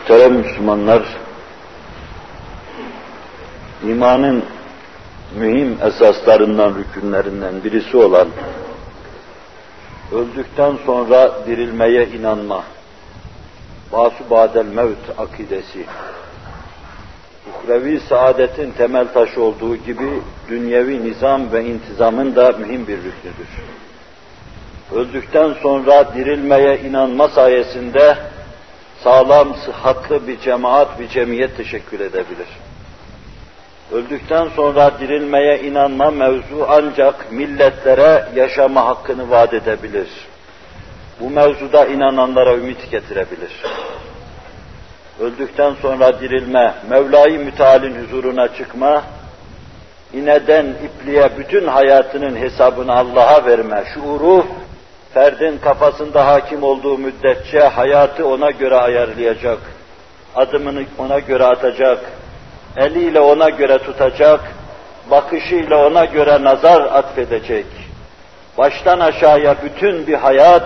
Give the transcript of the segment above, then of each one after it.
Muhterem Müslümanlar, imanın mühim esaslarından, rükünlerinden birisi olan öldükten sonra dirilmeye inanma, basu badel mevt akidesi, uhrevi saadetin temel taşı olduğu gibi dünyevi nizam ve intizamın da mühim bir rüknüdür. Öldükten sonra dirilmeye inanma sayesinde sağlam, sıhhatlı bir cemaat, bir cemiyet teşekkül edebilir. Öldükten sonra dirilmeye inanma mevzu ancak milletlere yaşama hakkını vaat edebilir. Bu mevzuda inananlara ümit getirebilir. Öldükten sonra dirilme, Mevla-i Müteal'in huzuruna çıkma, ineden ipliğe bütün hayatının hesabını Allah'a verme şuuru, ferdin kafasında hakim olduğu müddetçe hayatı ona göre ayarlayacak, adımını ona göre atacak, eliyle ona göre tutacak, bakışıyla ona göre nazar atfedecek. Baştan aşağıya bütün bir hayat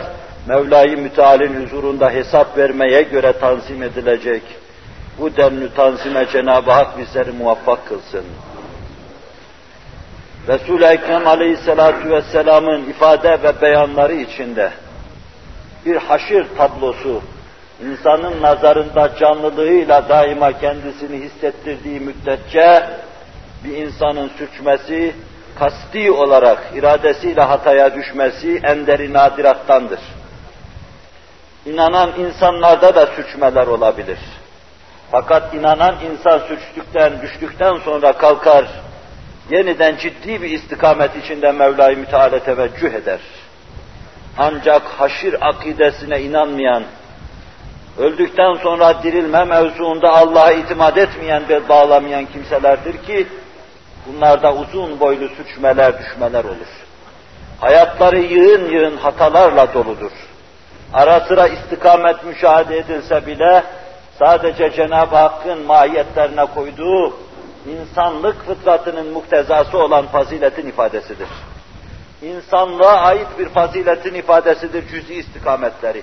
Mevla-i Müteal'in huzurunda hesap vermeye göre tanzim edilecek. Bu denli tanzime Cenab-ı Hak bizleri muvaffak kılsın. Resul-i Ekrem Aleyhisselatü Vesselam'ın ifade ve beyanları içinde bir haşir tablosu, insanın nazarında canlılığıyla daima kendisini hissettirdiği müddetçe bir insanın sürçmesi, kasti olarak iradesiyle hataya düşmesi enderi nadirattandır. İnanan insanlarda da sürçmeler olabilir. Fakat inanan insan sürçtükten, düştükten sonra kalkar, yeniden ciddi bir istikamet içinde Mevla-i Müteala teveccüh eder. Ancak haşir akidesine inanmayan, öldükten sonra dirilme mevzuunda Allah'a itimat etmeyen ve bağlamayan kimselerdir ki, bunlarda uzun boylu suçmeler, düşmeler olur. Hayatları yığın yığın hatalarla doludur. Ara sıra istikamet müşahede edilse bile, sadece Cenab-ı Hakk'ın mahiyetlerine koyduğu insanlık fıtratının muktezası olan faziletin ifadesidir. İnsanlığa ait bir faziletin ifadesidir cüz'i istikametleri.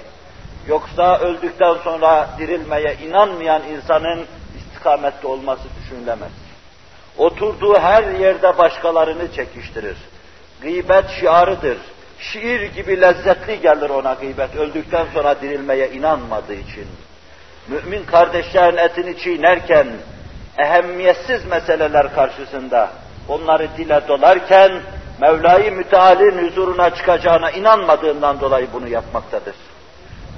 Yoksa öldükten sonra dirilmeye inanmayan insanın istikamette olması düşünülemez. Oturduğu her yerde başkalarını çekiştirir. Gıybet şiarıdır. Şiir gibi lezzetli gelir ona gıybet öldükten sonra dirilmeye inanmadığı için. Mümin kardeşlerin etini çiğnerken, ehemmiyetsiz meseleler karşısında onları dile dolarken Mevla-i Müteal'in huzuruna çıkacağına inanmadığından dolayı bunu yapmaktadır.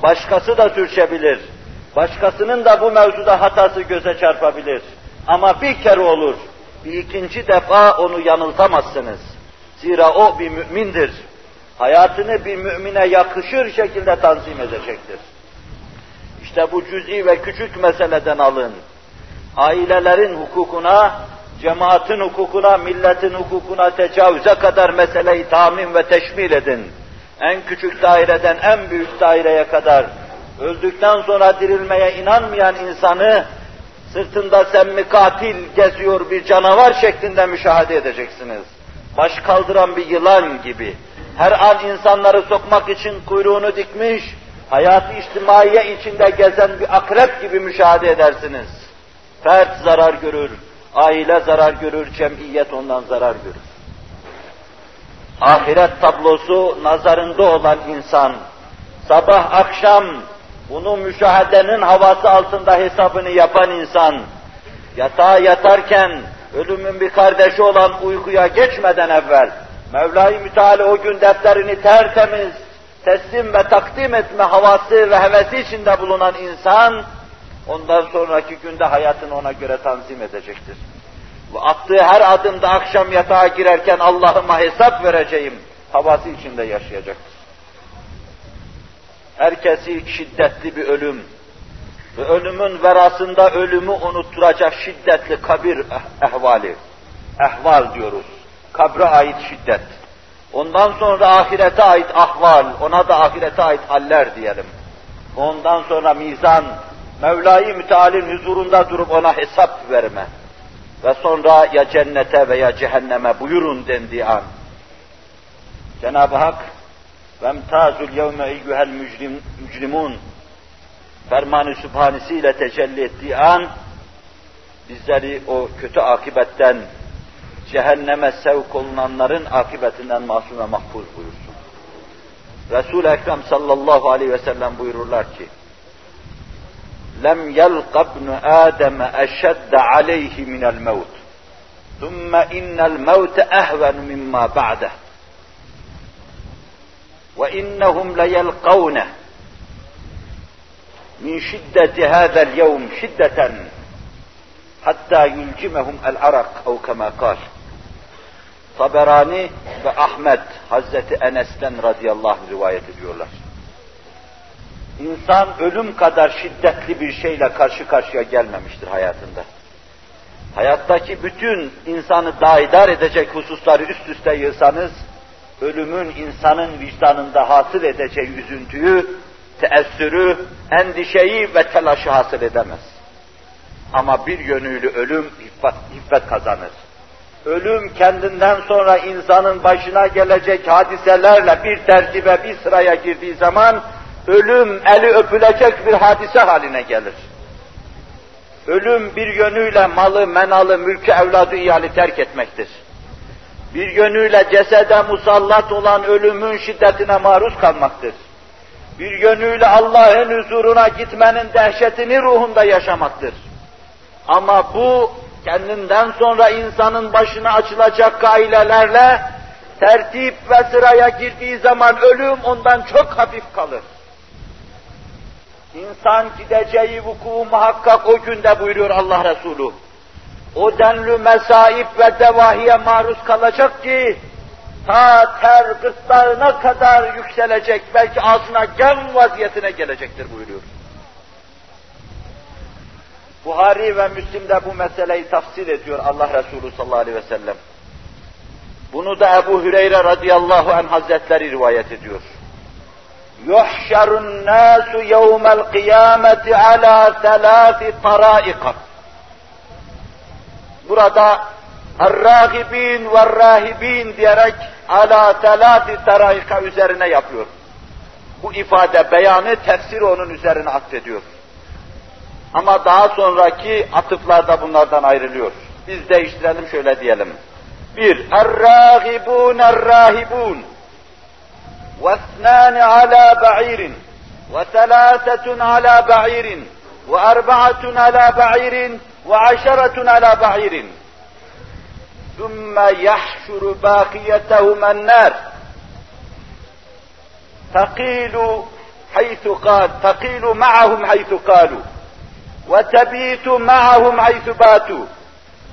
Başkası da sürçebilir. Başkasının da bu mevzuda hatası göze çarpabilir. Ama bir kere olur. Bir ikinci defa onu yanıltamazsınız. Zira o bir mümindir. Hayatını bir mümine yakışır şekilde tanzim edecektir. İşte bu cüz'i ve küçük meseleden alın ailelerin hukukuna, cemaatin hukukuna, milletin hukukuna tecavüze kadar meseleyi tahmin ve teşmil edin. En küçük daireden en büyük daireye kadar öldükten sonra dirilmeye inanmayan insanı sırtında semmi katil geziyor bir canavar şeklinde müşahede edeceksiniz. Baş kaldıran bir yılan gibi. Her an insanları sokmak için kuyruğunu dikmiş, hayatı içtimaiye içinde gezen bir akrep gibi müşahede edersiniz. Fert zarar görür, aile zarar görür, cemiyet ondan zarar görür. Ahiret tablosu nazarında olan insan, sabah akşam bunu müşahedenin havası altında hesabını yapan insan, yatağa yatarken ölümün bir kardeşi olan uykuya geçmeden evvel, Mevla-i Müteala o gün defterini tertemiz, teslim ve takdim etme havası ve hevesi içinde bulunan insan, ondan sonraki günde hayatını ona göre tanzim edecektir. Ve attığı her adımda akşam yatağa girerken Allah'ıma hesap vereceğim havası içinde yaşayacaktır. Herkesi şiddetli bir ölüm ve ölümün verasında ölümü unutturacak şiddetli kabir eh, ehvali, ehval diyoruz. Kabre ait şiddet. Ondan sonra ahirete ait ahval, ona da ahirete ait haller diyelim. Ondan sonra mizan, Mevla-i Müteal'in huzurunda durup ona hesap verme. Ve sonra ya cennete veya cehenneme buyurun dendiği an. Cenab-ı Hak وَاَمْتَازُ الْيَوْمَ اِيُّهَا الْمُجْرِمُونَ fermanı sübhanesiyle tecelli ettiği an bizleri o kötü akibetten cehenneme sevk olunanların akıbetinden masum ve mahfuz buyursun. Resul-i Ekrem sallallahu aleyhi ve sellem buyururlar ki, لم يلق ابن آدم أشد عليه من الموت. ثم إن الموت أهون مما بعده. وإنهم ليلقونه. من شدة هذا اليوم شدة حتى يلجمهم العرق أو كما قال. Taberani ve Ahmet Hazreti Enes'ten radıyallahu rivayet ediyorlar. İnsan ölüm kadar şiddetli bir şeyle karşı karşıya gelmemiştir hayatında. Hayattaki bütün insanı daidar edecek hususları üst üste yığsanız, ölümün insanın vicdanında hasıl edeceği üzüntüyü, teessürü, endişeyi ve telaşı hasıl edemez. Ama bir yönüyle ölüm hiffet, hiffet kazanır. Ölüm kendinden sonra insanın başına gelecek hadiselerle bir tertibe, bir sıraya girdiği zaman ölüm eli öpülecek bir hadise haline gelir. Ölüm bir yönüyle malı, menalı, mülkü, evladı iyali terk etmektir. Bir yönüyle cesede musallat olan ölümün şiddetine maruz kalmaktır. Bir yönüyle Allah'ın huzuruna gitmenin dehşetini ruhunda yaşamaktır. Ama bu kendinden sonra insanın başına açılacak ailelerle tertip ve sıraya girdiği zaman ölüm ondan çok hafif kalır. İnsan gideceği vuku muhakkak o günde buyuruyor Allah Resulü. O denli mesaip ve devahiye maruz kalacak ki ta ter gırtlağına kadar yükselecek, belki ağzına gem vaziyetine gelecektir buyuruyor. Buhari ve Müslim de bu meseleyi tafsil ediyor Allah Resulü sallallahu aleyhi ve sellem. Bunu da Ebu Hüreyre radıyallahu anh hazretleri rivayet ediyor. يُحْشَرُ النَّاسُ يَوْمَ الْقِيَامَةِ عَلَى ثَلَاثِ طَرَائِقَ Burada الرَّاغِبِينَ وَالرَّاهِبِينَ diyerek ala telati taraika üzerine yapıyor. Bu ifade beyanı tefsiri onun üzerine atfediyor. Ama daha sonraki atıflarda bunlardan ayrılıyor. Biz değiştirelim şöyle diyelim. Bir, er-râgibûn er-râhibûn واثنان على بعير وثلاثة على بعير وأربعة على بعير وعشرة على بعير. ثم يحشر باقيتهما النار. تقيل حيث قال تقيل معهم حيث قالوا وتبيت معهم حيث باتوا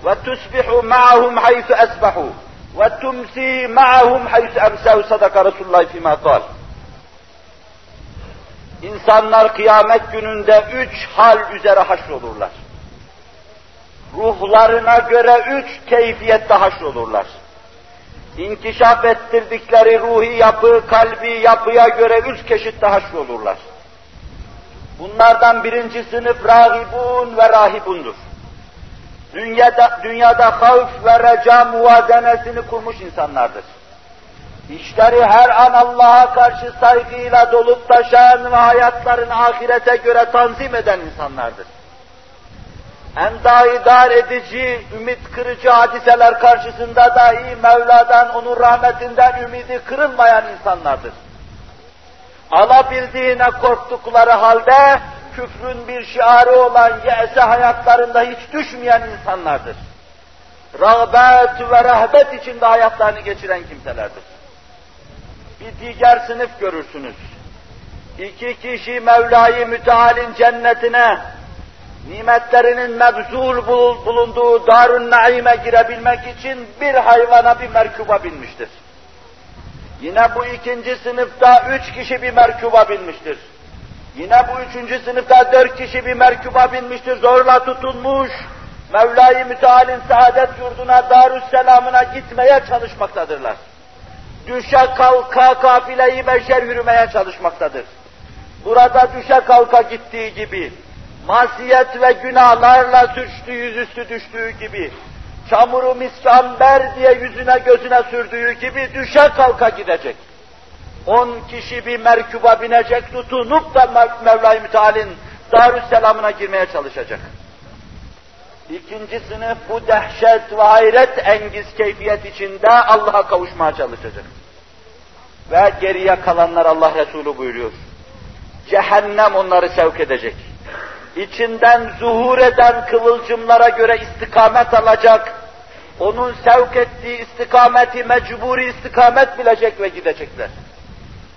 وتصبح معهم حيث أسبحوا وتمسي معهم حيث أمسوا صدق رسول الله فيما قال İnsanlar kıyamet gününde üç hal üzere haşrolurlar. Ruhlarına göre üç keyfiyette haşrolurlar. İnkişaf ettirdikleri ruhi yapı, kalbi yapıya göre üç çeşitte haşrolurlar. Bunlardan birinci sınıf rahibun ve rahibundur. Dünyada, dünyada havf ve reca muvazenesini kurmuş insanlardır. İşleri her an Allah'a karşı saygıyla dolup taşan ve hayatlarını ahirete göre tanzim eden insanlardır. En daidar edici, ümit kırıcı hadiseler karşısında dahi Mevla'dan, onun rahmetinden ümidi kırılmayan insanlardır alabildiğine korktukları halde küfrün bir şiarı olan ye'se hayatlarında hiç düşmeyen insanlardır. Rağbet ve rahbet içinde hayatlarını geçiren kimselerdir. Bir diğer sınıf görürsünüz. İki kişi Mevla-i Müteal'in cennetine, nimetlerinin mebzul bulunduğu darun naime girebilmek için bir hayvana bir merkuba binmiştir. Yine bu ikinci sınıfta üç kişi bir merkuba binmiştir. Yine bu üçüncü sınıfta dört kişi bir merkuba binmiştir, zorla tutulmuş. Mevla-i Müteal'in saadet yurduna, Darüsselam'ına gitmeye çalışmaktadırlar. Düşe kalka kafileyi beşer yürümeye çalışmaktadır. Burada düşe kalka gittiği gibi, masiyet ve günahlarla suçlu yüzüstü düştüğü gibi, çamuru miskamber diye yüzüne gözüne sürdüğü gibi düşe kalka gidecek. On kişi bir merkuba binecek, tutunup da Mevla-i Müteal'in Darüsselam'ına girmeye çalışacak. İkinci sınıf bu dehşet ve hayret engiz keyfiyet içinde Allah'a kavuşmaya çalışacak. Ve geriye kalanlar Allah Resulü buyuruyor. Cehennem onları sevk edecek. İçinden zuhur eden kıvılcımlara göre istikamet alacak. Onun sevk ettiği istikameti mecburi istikamet bilecek ve gidecekler.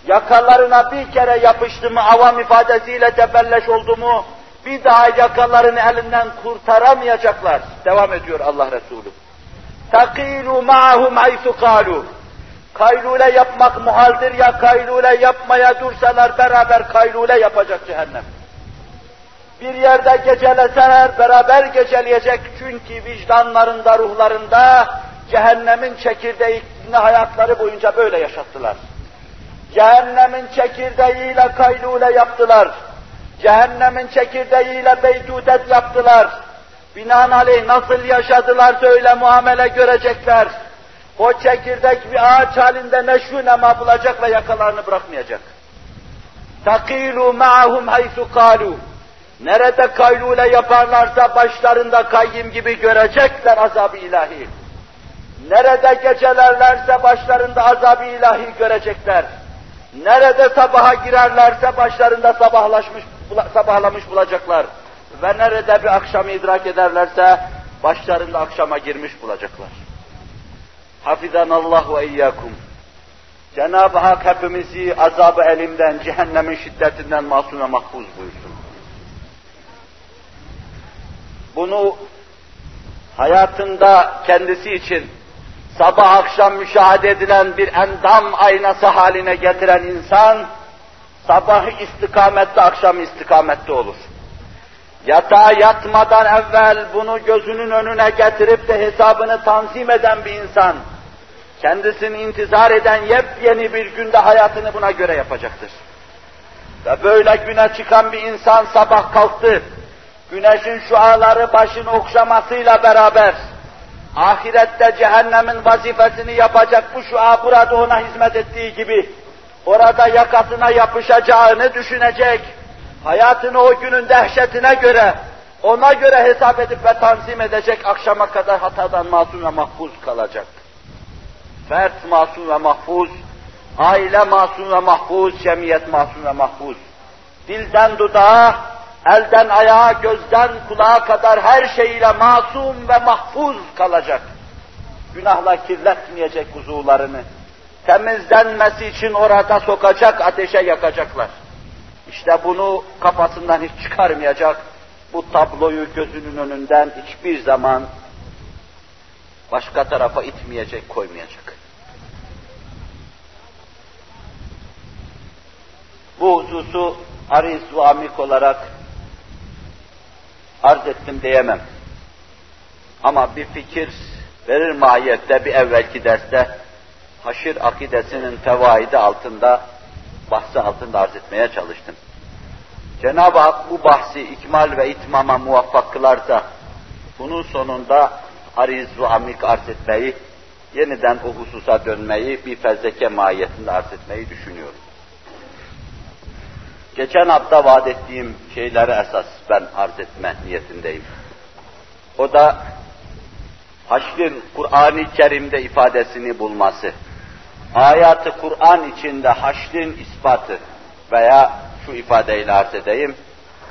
Yakalarına bir kere yapıştı mı, avam ifadesiyle tebelleş oldu mu, bir daha yakalarını elinden kurtaramayacaklar. Devam ediyor Allah Resulü. Takilu ma'hum haythu kalu. Kaylule yapmak muhaldir ya kaylule yapmaya dursalar beraber kaylule yapacak cehennem. Bir yerde geceleseler beraber geceleyecek çünkü vicdanlarında, ruhlarında cehennemin çekirdeğini hayatları boyunca böyle yaşattılar. Cehennemin çekirdeğiyle kaylule yaptılar. Cehennemin çekirdeğiyle beytudet yaptılar. Binaenaleyh nasıl yaşadılarsa öyle muamele görecekler. O çekirdek bir ağaç halinde neşru nema bulacak ve yakalarını bırakmayacak. Takilu ma'hum haythu kalu. Nerede kaylule yaparlarsa başlarında kayyim gibi görecekler azab-ı ilahi. Nerede gecelerlerse başlarında azab-ı ilahi görecekler. Nerede sabaha girerlerse başlarında sabahlaşmış, sabahlamış bulacaklar. Ve nerede bir akşamı idrak ederlerse başlarında akşama girmiş bulacaklar. Hafizanallah ve iyyakum. Cenab-ı Hak hepimizi azab-ı elimden, cehennemin şiddetinden masum ve mahfuz buyursun. Bunu hayatında kendisi için sabah akşam müşahede edilen bir endam aynası haline getiren insan, sabahı istikamette, akşam istikamette olur. Yatağa yatmadan evvel bunu gözünün önüne getirip de hesabını tanzim eden bir insan, kendisini intizar eden yepyeni bir günde hayatını buna göre yapacaktır. Ve böyle güne çıkan bir insan sabah kalktı, güneşin şuaları başını okşamasıyla beraber, ahirette cehennemin vazifesini yapacak bu şua burada ona hizmet ettiği gibi, orada yakasına yapışacağını düşünecek, hayatını o günün dehşetine göre, ona göre hesap edip ve tanzim edecek, akşama kadar hatadan masum ve mahfuz kalacak. Fert masum ve mahfuz, aile masum ve mahfuz, cemiyet masum ve mahfuz. Dilden dudağa, elden ayağa, gözden kulağa kadar her şeyiyle masum ve mahfuz kalacak. Günahla kirletmeyecek uzuvlarını. Temizlenmesi için orada sokacak, ateşe yakacaklar. İşte bunu kafasından hiç çıkarmayacak, bu tabloyu gözünün önünden hiçbir zaman başka tarafa itmeyecek, koymayacak. Bu hususu ariz ve amik olarak arz ettim diyemem. Ama bir fikir verir mahiyette bir evvelki derste haşir akidesinin tevaidi altında, bahsi altında arz etmeye çalıştım. Cenab-ı Hak bu bahsi ikmal ve itmama muvaffak kılarsa, bunun sonunda ariz ve amik arz etmeyi, yeniden o hususa dönmeyi, bir fezleke mahiyetinde arz etmeyi düşünüyorum. Geçen hafta vaat ettiğim şeyleri esas ben arz etme niyetindeyim. O da haşrin Kur'an-ı Kerim'de ifadesini bulması. Ayatı Kur'an içinde haşrin ispatı veya şu ifadeyle arz edeyim.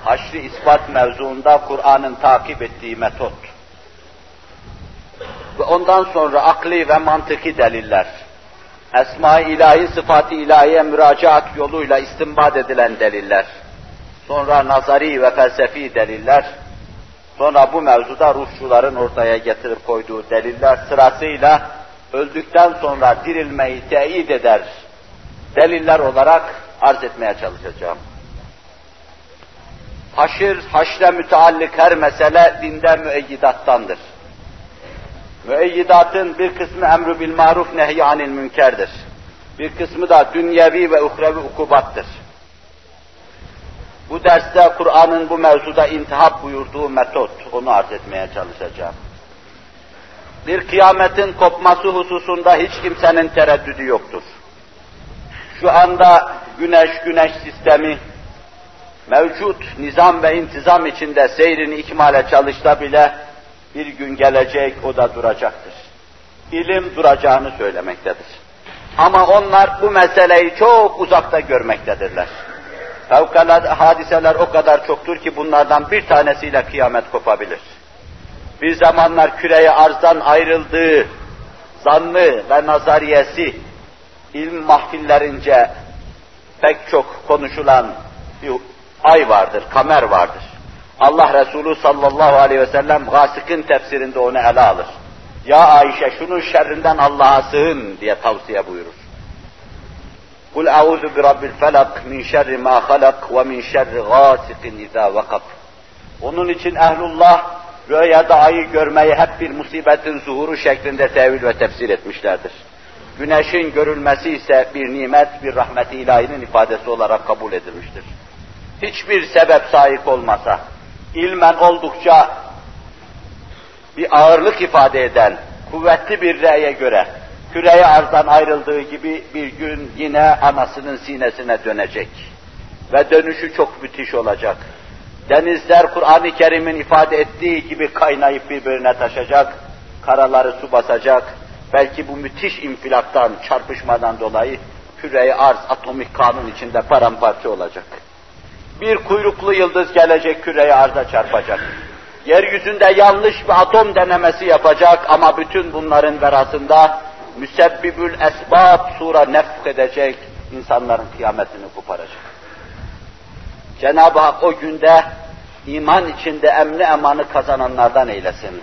Haşri ispat mevzuunda Kur'an'ın takip ettiği metot. Ve ondan sonra akli ve mantıki deliller esma-i ilahi, sıfat-ı ilahiye müracaat yoluyla istinbat edilen deliller, sonra nazari ve felsefi deliller, sonra bu mevzuda ruhçuların ortaya getirip koyduğu deliller sırasıyla öldükten sonra dirilmeyi teyit eder deliller olarak arz etmeye çalışacağım. Haşir, haşre müteallik her mesele dinde müeyyidattandır. Müeyyidatın bir kısmı emru bil maruf nehy anil münkerdir. Bir kısmı da dünyevi ve uhrevi ukubattır. Bu derste Kur'an'ın bu mevzuda intihap buyurduğu metot, onu arz etmeye çalışacağım. Bir kıyametin kopması hususunda hiç kimsenin tereddüdü yoktur. Şu anda güneş, güneş sistemi, mevcut nizam ve intizam içinde seyrini ikmale çalışsa bile bir gün gelecek o da duracaktır. İlim duracağını söylemektedir. Ama onlar bu meseleyi çok uzakta görmektedirler. Fevkalade hadiseler o kadar çoktur ki bunlardan bir tanesiyle kıyamet kopabilir. Bir zamanlar küreye arzdan ayrıldığı zannı ve nazariyesi ilm mahfillerince pek çok konuşulan bir ay vardır, kamer vardır. Allah Resulü sallallahu aleyhi ve sellem Gasık'ın tefsirinde onu ele alır. Ya Ayşe şunun şerrinden Allah'a sığın diye tavsiye buyurur. Kul a'udhu bi rabbil felak min şerri ma halak ve min şerri gasikin iza vakab. Onun için ehlullah rüyada ayı görmeyi hep bir musibetin zuhuru şeklinde tevil ve tefsir etmişlerdir. Güneşin görülmesi ise bir nimet, bir rahmet-i ilahinin ifadesi olarak kabul edilmiştir. Hiçbir sebep sahip olmasa, ilmen oldukça bir ağırlık ifade eden, kuvvetli bir reye göre, küreye arzdan ayrıldığı gibi bir gün yine anasının sinesine dönecek. Ve dönüşü çok müthiş olacak. Denizler Kur'an-ı Kerim'in ifade ettiği gibi kaynayıp birbirine taşacak, karaları su basacak, belki bu müthiş infilaktan, çarpışmadan dolayı küre arz atomik kanun içinde paramparça olacak. Bir kuyruklu yıldız gelecek küreye arza çarpacak. Yeryüzünde yanlış bir atom denemesi yapacak ama bütün bunların verasında müsebbibül esbab sura nefk edecek, insanların kıyametini koparacak. Cenab-ı Hak o günde iman içinde emni emanı kazananlardan eylesin.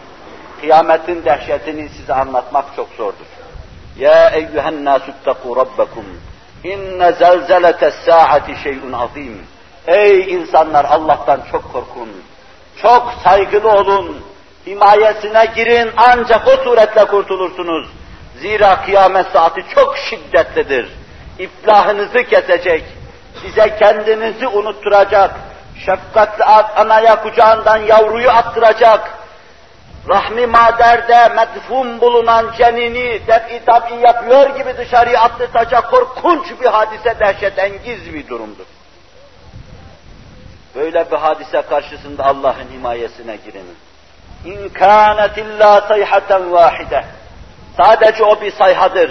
Kıyametin dehşetini size anlatmak çok zordur. Ya eyyühen nâsüttekû rabbekum. İnne zelzeletes sâati şey'un azîm. Ey insanlar Allah'tan çok korkun. Çok saygılı olun. Himayesine girin ancak o suretle kurtulursunuz. Zira kıyamet saati çok şiddetlidir. İflahınızı kesecek, size kendinizi unutturacak, şefkatli anaya kucağından yavruyu attıracak, rahmi maderde medfun bulunan cenini def-i tabi yapıyor gibi dışarıya attırtacak korkunç bir hadise, dehşetengiz bir durumdur. Böyle bir hadise karşısında Allah'ın himayesine girin. İn kânet illâ sayhaten vâhide. Sadece o bir sayhadır.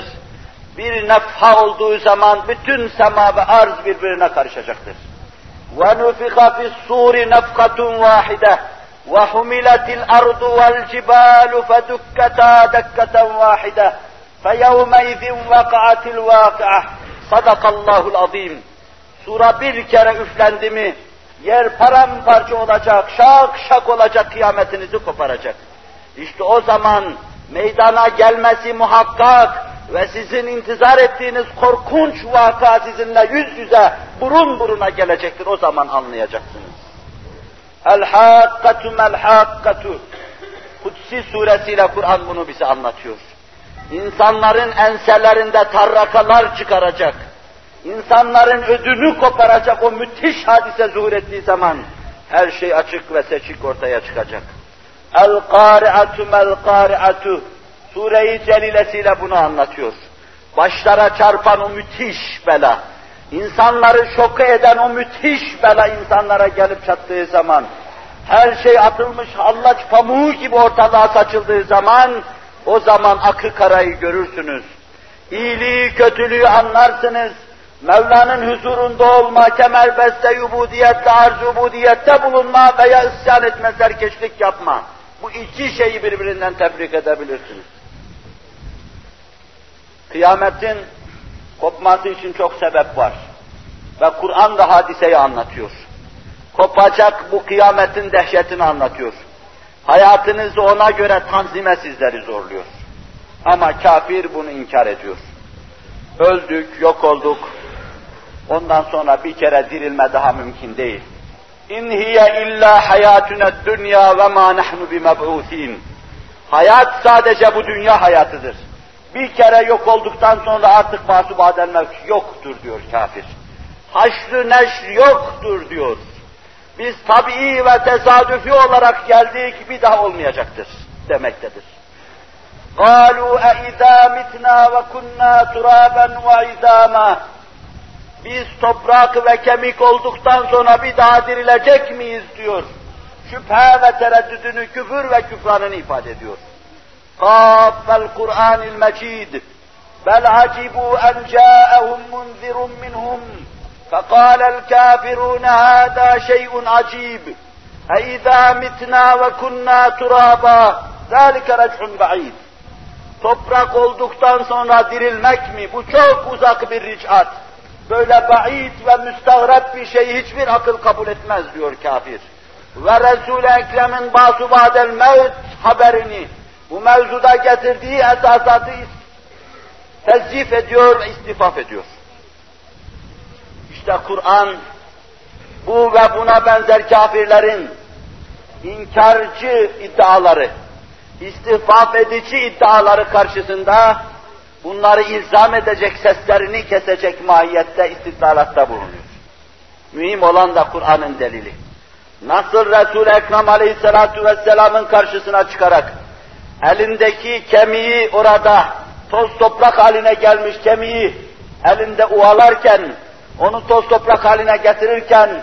Bir nefha olduğu zaman bütün sema ve arz birbirine karışacaktır. وَنُفِخَ فِي الصُّورِ نَفْقَةٌ وَاحِدَةٌ وَحُمِلَتِ الْأَرْضُ وَالْجِبَالُ فَدُكَّتَا دَكَّةً وَاحِدَةً فَيَوْمَئِذٍ وَقَعَتِ الْوَاقِعَةُ صَدَقَ اللّٰهُ الْعَظِيمُ Sura bir kere üflendi mi, yer paramparça olacak, şak şak olacak, kıyametinizi koparacak. İşte o zaman meydana gelmesi muhakkak ve sizin intizar ettiğiniz korkunç vaka sizinle yüz yüze, burun buruna gelecektir. O zaman anlayacaksınız. El-Hakkatu mel-Hakkatu. Kutsi suresiyle Kur'an bunu bize anlatıyor. İnsanların enselerinde tarrakalar çıkaracak. İnsanların ödünü koparacak o müthiş hadise zuhur ettiği zaman her şey açık ve seçik ortaya çıkacak. El-Kâri'atu mel-Kâri'atu Sure-i Celilesiyle bunu anlatıyor. Başlara çarpan o müthiş bela, insanları şoku eden o müthiş bela insanlara gelip çattığı zaman, her şey atılmış hallaç pamuğu gibi ortalığa saçıldığı zaman, o zaman akı karayı görürsünüz. İyiliği, kötülüğü anlarsınız. Mevla'nın huzurunda olma, kemerbeste yubudiyette, arz ubudiyette bulunma veya isyan etme, serkeşlik yapma. Bu iki şeyi birbirinden tebrik edebilirsiniz. Kıyametin kopması için çok sebep var. Ve Kur'an da hadiseyi anlatıyor. Kopacak bu kıyametin dehşetini anlatıyor. Hayatınızı ona göre tanzime sizleri zorluyor. Ama kafir bunu inkar ediyor. Öldük, yok olduk. Ondan sonra bir kere dirilme daha mümkün değil. İn hiye illa hayatuna dünya ve ma nahnu bimeb'usin. Hayat sadece bu dünya hayatıdır. Bir kere yok olduktan sonra artık mahsub adelmek yoktur diyor kafir. Haşr-ı neşr yoktur diyor. Biz tabii ve tesadüfi olarak geldik bir daha olmayacaktır demektedir. قَالُوا اَاِذَا مِتْنَا وَكُنَّا تُرَابًا وَعِذَامًا Biz toprak ve kemik olduktan sonra bir daha dirilecek miyiz diyor. Şüphe ve tereddüdünü, küfür ve küfranını ifade ediyor. Kâffel Kur'anil Mecid. Bel acibu en câehum munzirun minhum. فقال الكافرون هذا شيء عجيب أئذا متنا وكنا ترابا ذلك رجع بعيد Toprak olduktan sonra dirilmek mi? Bu çok uzak bir ricat. Böyle ba'id ve müstagrep bir şeyi hiçbir akıl kabul etmez diyor kafir. Ve Resul-i Ekrem'in basubadel mevt haberini bu mevzuda getirdiği esasatı tezyif ediyor istifaf ediyor. İşte Kur'an bu ve buna benzer kafirlerin inkarcı iddiaları, istifaf edici iddiaları karşısında bunları ilzam edecek, seslerini kesecek mahiyette istidlalatta bulunuyor. Mühim olan da Kur'an'ın delili. Nasıl Resul-i Ekrem Aleyhisselatü Vesselam'ın karşısına çıkarak elindeki kemiği orada toz toprak haline gelmiş kemiği elinde uvalarken, onu toz toprak haline getirirken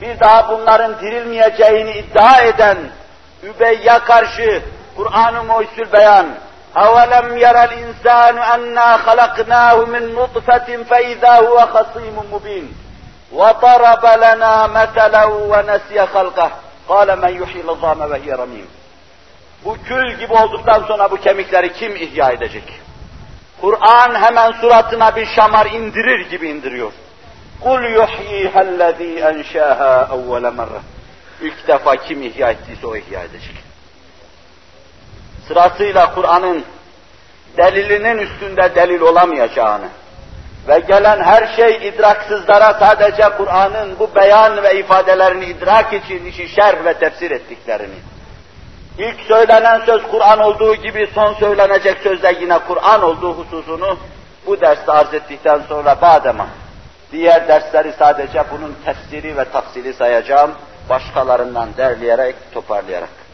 bir daha bunların dirilmeyeceğini iddia eden Übeyye karşı Kur'an-ı Muhyüzül Beyan أَوَلَمْ يَرَ الْاِنْسَانُ أَنَّا خَلَقْنَاهُ مِنْ نُطْفَةٍ فَإِذَا هُوَ خَصِيمٌ مُبِينٌ وَضَرَبَ لَنَا مَثَلًا وَنَسِيَ خَلْقَهُ قَالَ مَنْ يُحْيِي الْعِظَامَ وَهِيَ رَمِيمٌ Bu kül gibi olduktan sonra bu kemikleri kim ihya edecek? Kur'an hemen suratına bir şamar indirir gibi indiriyor. قُلْ يُحْيِيهَا الَّذ۪ي اَنْشَاهَا اَوَّلَ مَرَّةٍ İlk defa kim ihya ettiyse o ihya edecek. Sırasıyla Kur'an'ın delilinin üstünde delil olamayacağını ve gelen her şey idraksızlara sadece Kur'an'ın bu beyan ve ifadelerini idrak için işi şerh ve tefsir ettiklerini, ilk söylenen söz Kur'an olduğu gibi son söylenecek söz de yine Kur'an olduğu hususunu bu derste arz ettikten sonra badema diğer dersleri sadece bunun tefsiri ve tafsili sayacağım başkalarından derleyerek, toparlayarak.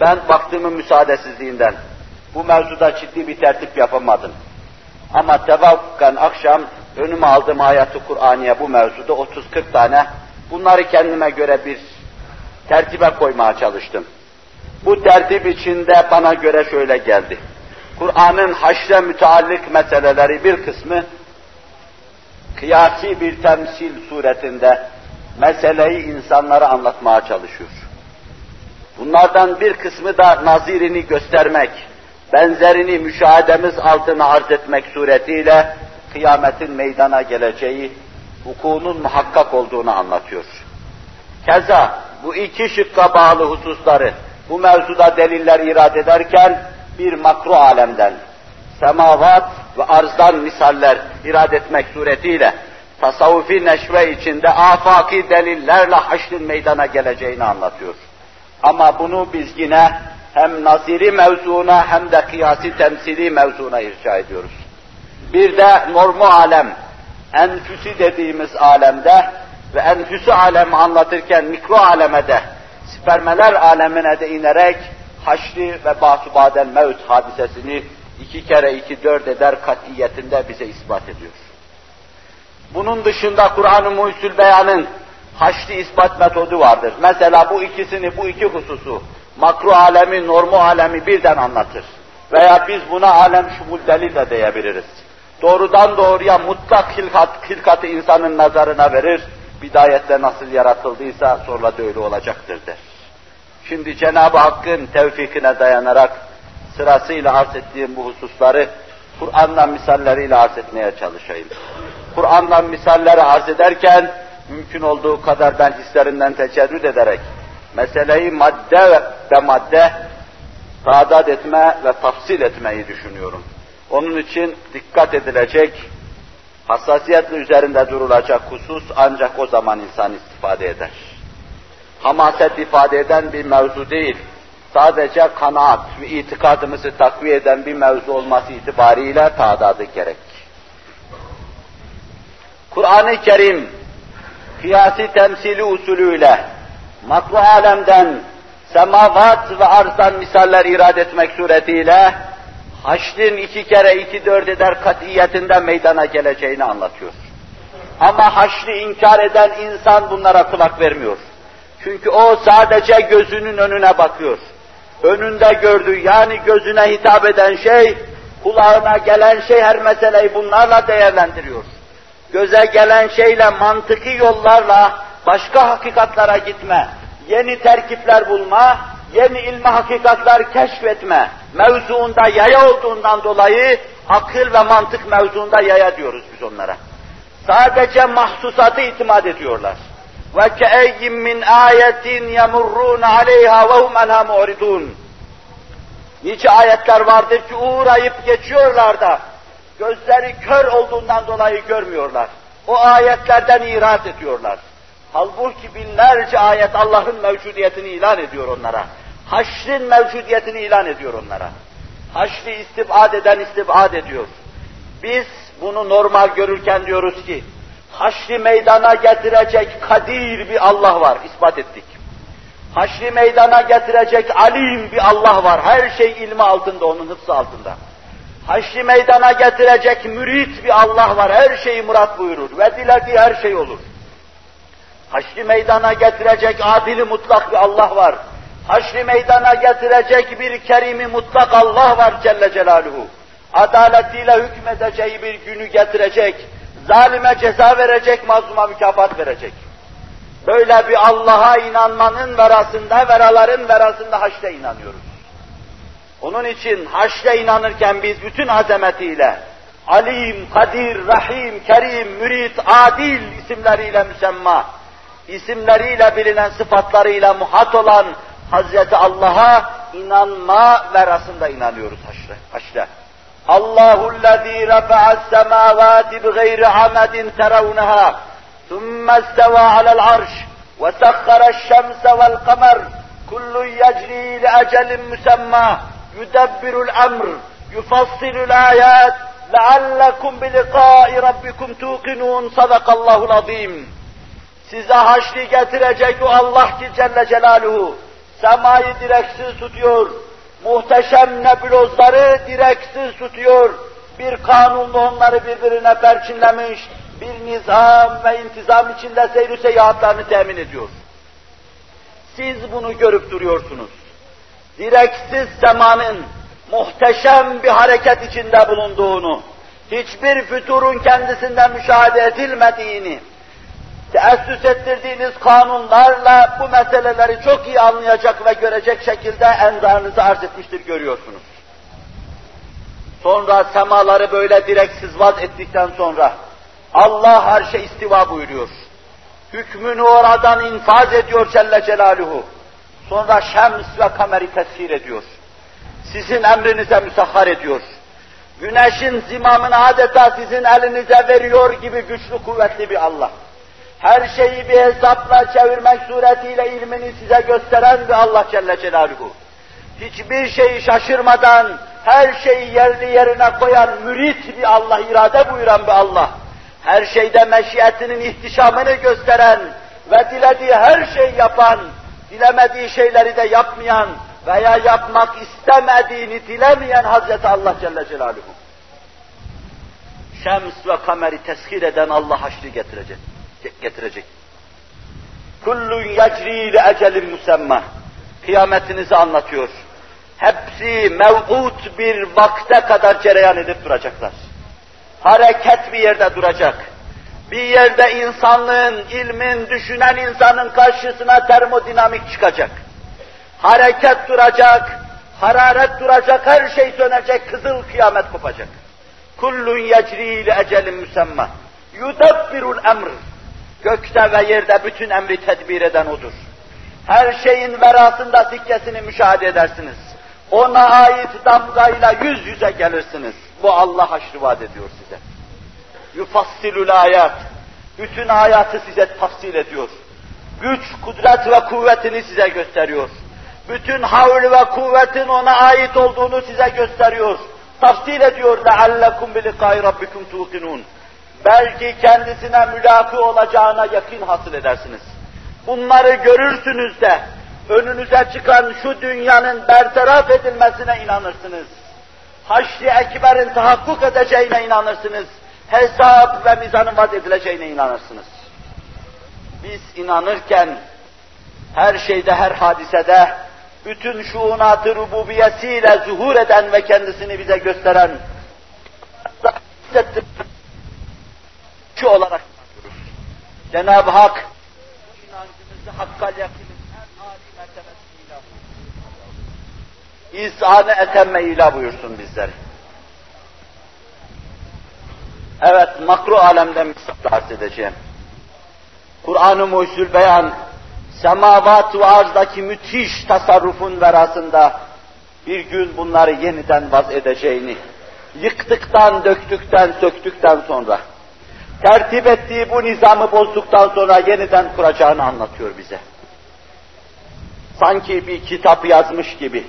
Ben baktığımın müsaadesizliğinden bu mevzuda ciddi bir tertip yapamadım. Ama tevakkan akşam önüme aldığım ayatı Kur'aniye bu mevzuda 30-40 tane bunları kendime göre bir tertibe koymaya çalıştım. Bu tertip içinde bana göre şöyle geldi. Kur'an'ın haşre müteallik meseleleri bir kısmı kıyasi bir temsil suretinde meseleyi insanlara anlatmaya çalışıyor. Bunlardan bir kısmı da nazirini göstermek, benzerini müşahedemiz altına arz etmek suretiyle kıyametin meydana geleceği, hukukunun muhakkak olduğunu anlatıyor. Keza bu iki şıkka bağlı hususları bu mevzuda deliller irad ederken bir makro alemden, semavat ve arzdan misaller irad etmek suretiyle tasavvufi neşve içinde afaki delillerle haşrin meydana geleceğini anlatıyor. Ama bunu biz yine hem naziri mevzuna hem de kıyasi temsili mevzuna irca ediyoruz. Bir de normu alem, enfüsi dediğimiz alemde ve enfüsü alemi anlatırken mikro aleme de, spermeler alemine de inerek haşri ve basubadel mevt hadisesini iki kere iki dört eder katiyetinde bize ispat ediyor. Bunun dışında Kur'an-ı Muhyüzül Beyan'ın haşri ispat metodu vardır. Mesela bu ikisini, bu iki hususu, makro alemi, normu alemi birden anlatır. Veya biz buna alem şumul delil de diyebiliriz. Doğrudan doğruya mutlak hilkat, hilkatı insanın nazarına verir, bidayette nasıl yaratıldıysa sonra da öyle olacaktır der. Şimdi Cenab-ı Hakk'ın tevfikine dayanarak sırasıyla arz ettiğim bu hususları Kur'an'dan misalleriyle arz etmeye çalışayım. Kur'an'dan misalleri arz ederken mümkün olduğu kadar ben hislerinden tecerrüt ederek meseleyi madde ve madde tadat etme ve tafsil etmeyi düşünüyorum. Onun için dikkat edilecek, hassasiyetle üzerinde durulacak husus ancak o zaman insan istifade eder. Hamaset ifade eden bir mevzu değil, sadece kanaat ve itikadımızı takviye eden bir mevzu olması itibariyle tadadı gerek. Kur'an-ı Kerim kıyasi temsili usulüyle makru alemden semavat ve arzdan misaller irad etmek suretiyle haşrin iki kere iki dört eder katiyetinde meydana geleceğini anlatıyor. Ama haşri inkar eden insan bunlara kulak vermiyor. Çünkü o sadece gözünün önüne bakıyor. Önünde gördüğü yani gözüne hitap eden şey, kulağına gelen şey her meseleyi bunlarla değerlendiriyor. Göze gelen şeyle mantıki yollarla başka hakikatlara gitme, yeni terkipler bulma, yeni ilmi hakikatler keşfetme mevzuunda yaya olduğundan dolayı akıl ve mantık mevzuunda yaya diyoruz biz onlara. Sadece mahsusatı itimat ediyorlar. Ve ke'eyyin min ayetin yemurrun aleyha ve hum enha mu'ridun. Nice ayetler vardır ki uğrayıp geçiyorlar da gözleri kör olduğundan dolayı görmüyorlar. O ayetlerden irat ediyorlar. Halbuki binlerce ayet Allah'ın mevcudiyetini ilan ediyor onlara. Haşrin mevcudiyetini ilan ediyor onlara. Haşri istibad eden istibad ediyor. Biz bunu normal görürken diyoruz ki, haşri meydana getirecek kadir bir Allah var, ispat ettik. Haşri meydana getirecek alim bir Allah var, her şey ilmi altında, onun hıfzı altında. Haşri meydana getirecek mürit bir Allah var, her şeyi murat buyurur ve dilediği her şey olur. Haşri meydana getirecek adili mutlak bir Allah var. Haşri meydana getirecek bir kerimi mutlak Allah var Celle Celaluhu. Adaletiyle hükmedeceği bir günü getirecek, zalime ceza verecek, mazluma mükafat verecek. Böyle bir Allah'a inanmanın verasında, veraların verasında haşre inanıyoruz. Onun için haşre inanırken biz bütün azametiyle Alim, Kadir, Rahim, Kerim, Mürit, Adil isimleriyle müsemma, isimleriyle bilinen sıfatlarıyla muhat olan Hazreti Allah'a inanma verasında inanıyoruz haşre. haşre. Allahu'llezî rafa'a semâvâti bighayri amadin teravnehâ thumma istevâ alel arş ve sekhara şemse vel kamer kullun yecrî li ecelin müsemmâ yudebbirul emr, yufassilul ayat, leallekum bilikai rabbikum tuqinun, sadakallahul azim. Size haşri getirecek o Allah ki Celle Celaluhu, semayı direksiz tutuyor, muhteşem nebulozları direksiz tutuyor, bir kanunla onları birbirine perçinlemiş, bir nizam ve intizam içinde seyri seyahatlerini temin ediyor. Siz bunu görüp duruyorsunuz. Direksiz semanın muhteşem bir hareket içinde bulunduğunu, hiçbir füturun kendisinden müşahede edilmediğini, teessüs ettirdiğiniz kanunlarla bu meseleleri çok iyi anlayacak ve görecek şekilde enzarınızı arz etmiştir görüyorsunuz. Sonra semaları böyle direksiz vaz ettikten sonra Allah her şey istiva buyuruyor. Hükmünü oradan infaz ediyor Celle Celaluhu. Sonra şems ve kameri teshir ediyor. Sizin emrinize müsahhar ediyor. Güneşin zimamını adeta sizin elinize veriyor gibi güçlü kuvvetli bir Allah her şeyi bir hesapla çevirmek suretiyle ilmini size gösteren bir Allah Celle Celaluhu. Hiçbir şeyi şaşırmadan, her şeyi yerli yerine koyan mürit bir Allah, irade buyuran bir Allah. Her şeyde meşiyetinin ihtişamını gösteren ve dilediği her şeyi yapan, dilemediği şeyleri de yapmayan veya yapmak istemediğini dilemeyen Hazreti Allah Celle Celaluhu. Şems ve kameri teshir eden Allah haşri getirecek getirecek. Kullun yecri li ecelin musemma. Kıyametinizi anlatıyor. Hepsi mev'ut bir vakte kadar cereyan edip duracaklar. Hareket bir yerde duracak. Bir yerde insanlığın, ilmin, düşünen insanın karşısına termodinamik çıkacak. Hareket duracak, hararet duracak, her şey sönecek, kızıl kıyamet kopacak. Kullun yecri li ecelin musemma. Yudabbirul emr. Gökte ve yerde bütün emri tedbir eden O'dur. Her şeyin verasında sikkesini müşahede edersiniz. Ona ait damgayla yüz yüze gelirsiniz. Bu Allah haşrı vaat ediyor size Yufassilül ayat. Bütün hayatı size tafsil ediyor. Güç, kudret ve kuvvetini size gösteriyor. Bütün havl ve kuvvetin ona ait olduğunu size gösteriyor. Tafsil ediyor. لَعَلَّكُمْ بِلِقَاءِ رَبِّكُمْ تُوقِنُونَ belki kendisine mülakı olacağına yakın hasıl edersiniz. Bunları görürsünüz de önünüze çıkan şu dünyanın bertaraf edilmesine inanırsınız. haşri ekberin tahakkuk edeceğine inanırsınız. Hesap ve mizanın vaz edileceğine inanırsınız. Biz inanırken her şeyde, her hadisede bütün şuunatı rububiyetiyle zuhur eden ve kendisini bize gösteren şu olarak Cenab-ı Hak inancımızı hakkal yakinin en âli mertebesiyle İzanı etemme ile buyursun bizleri. Evet, makro alemden misal arz edeceğim. Kur'an-ı Mucizül Beyan, semavat ve arzdaki müthiş tasarrufun verasında bir gün bunları yeniden vaz edeceğini, yıktıktan, döktükten, söktükten sonra, tertip ettiği bu nizamı bozduktan sonra yeniden kuracağını anlatıyor bize. Sanki bir kitap yazmış gibi,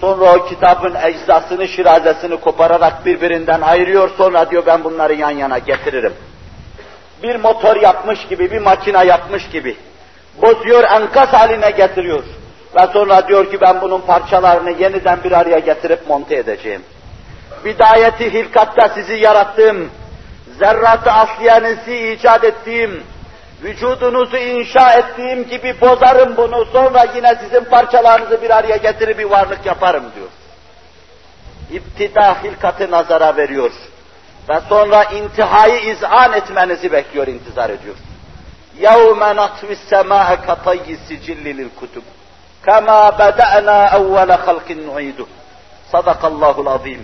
sonra o kitabın eczasını, şirazesini kopararak birbirinden ayırıyor, sonra diyor ben bunları yan yana getiririm. Bir motor yapmış gibi, bir makine yapmış gibi, bozuyor, enkaz haline getiriyor. Ve sonra diyor ki ben bunun parçalarını yeniden bir araya getirip monte edeceğim. Bidayeti hilkatta sizi yarattım, zerratı asliyanesi icat ettiğim, vücudunuzu inşa ettiğim gibi bozarım bunu, sonra yine sizin parçalarınızı bir araya getirip bir varlık yaparım diyor. İptida hilkatı nazara veriyor. Ve sonra intihayı izan etmenizi bekliyor, intizar ediyor. يَوْمَ نَطْوِ السَّمَاءَ كَطَيِّ السِّجِلِّ لِلْكُتُبِ كَمَا بَدَأْنَا اَوَّلَ خَلْقٍ نُعِيدُهُ صَدَقَ اللّٰهُ الْعَظِيمُ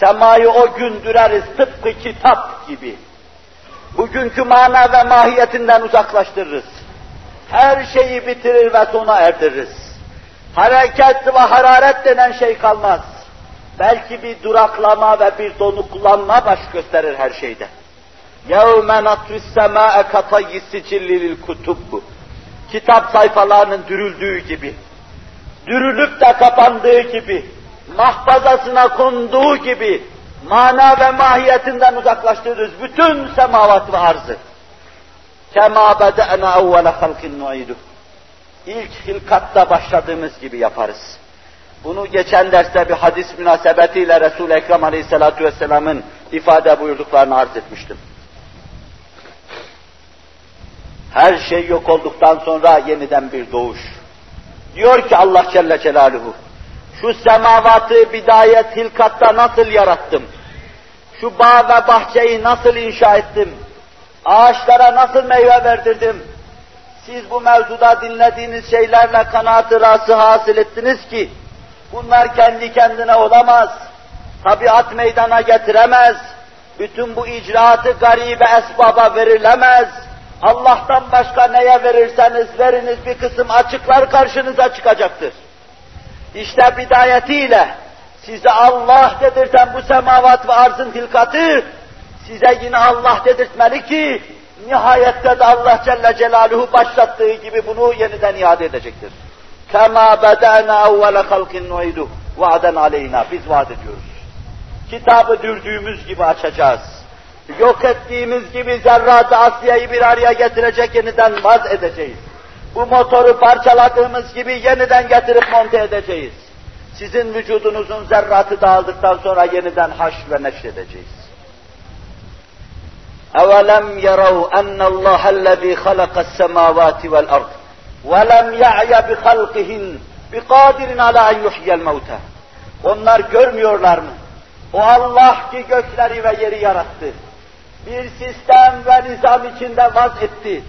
Semayı o gün düreriz tıpkı kitap gibi. Bugünkü mana ve mahiyetinden uzaklaştırırız. Her şeyi bitirir ve sona erdiririz. Hareket ve hararet denen şey kalmaz. Belki bir duraklama ve bir donuklanma baş gösterir her şeyde. يَوْمَ نَطْرِ السَّمَاءَ كَطَيِّ السِّجِلِّ لِلْكُتُبُ Kitap sayfalarının dürüldüğü gibi, dürülüp de kapandığı gibi, mahfazasına konduğu gibi, mana ve mahiyetinden uzaklaştırırız bütün semavat ve arzı. Kema beda'na evvele halkin nu'idu. İlk hilkatta başladığımız gibi yaparız. Bunu geçen derste bir hadis münasebetiyle Resul-i Ekrem Aleyhisselatü Vesselam'ın ifade buyurduklarını arz etmiştim. Her şey yok olduktan sonra yeniden bir doğuş. Diyor ki Allah Celle Celaluhu, şu semavatı bidayet hilkatta nasıl yarattım? Şu bağ ve bahçeyi nasıl inşa ettim? Ağaçlara nasıl meyve verdirdim? Siz bu mevzuda dinlediğiniz şeylerle kanaat-ı rası hasıl ettiniz ki, bunlar kendi kendine olamaz, tabiat meydana getiremez, bütün bu icraatı garibe esbaba verilemez, Allah'tan başka neye verirseniz veriniz bir kısım açıklar karşınıza çıkacaktır. İşte bidayetiyle size Allah dedirten bu semavat ve arzın hilkatı size yine Allah dedirtmeli ki nihayette de Allah Celle Celaluhu başlattığı gibi bunu yeniden iade edecektir. Kema bedana evvele halkin nuidu vaaden aleyna. Biz vaat ediyoruz. Kitabı dürdüğümüz gibi açacağız. Yok ettiğimiz gibi zerrat-ı bir araya getirecek yeniden vaz edeceğiz. Bu motoru parçaladığımız gibi yeniden getirip monte edeceğiz. Sizin vücudunuzun zerratı dağıldıktan sonra yeniden haş ve neşredeceğiz. أَوَلَمْ يَرَوْا أَنَّ اللّٰهَ الَّذ۪ي خَلَقَ السَّمَاوَاتِ وَالْأَرْضِ وَلَمْ يَعْيَ بِخَلْقِهِنْ بِقَادِرٍ عَلَى اَنْ يُحْيَ الْمَوْتَى Onlar görmüyorlar mı? O Allah ki gökleri ve yeri yarattı. Bir sistem ve nizam içinde vaz etti.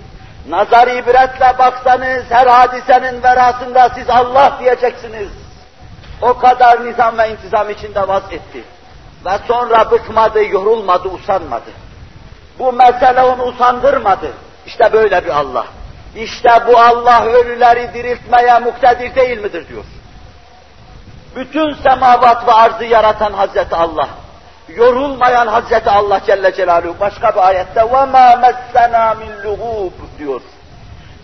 Nazar ibretle baksanız her hadisenin verasında siz Allah diyeceksiniz. O kadar nizam ve intizam içinde vaz etti. Ve sonra bıkmadı, yorulmadı, usanmadı. Bu mesele onu usandırmadı. İşte böyle bir Allah. İşte bu Allah ölüleri diriltmeye muktedir değil midir diyor. Bütün semavat ve arzı yaratan Hazreti Allah. Yorulmayan Hazreti Allah Celle Celaluhu başka bir ayette وَمَا مَسَّنَا مِنْ لُغُوبُ diyor.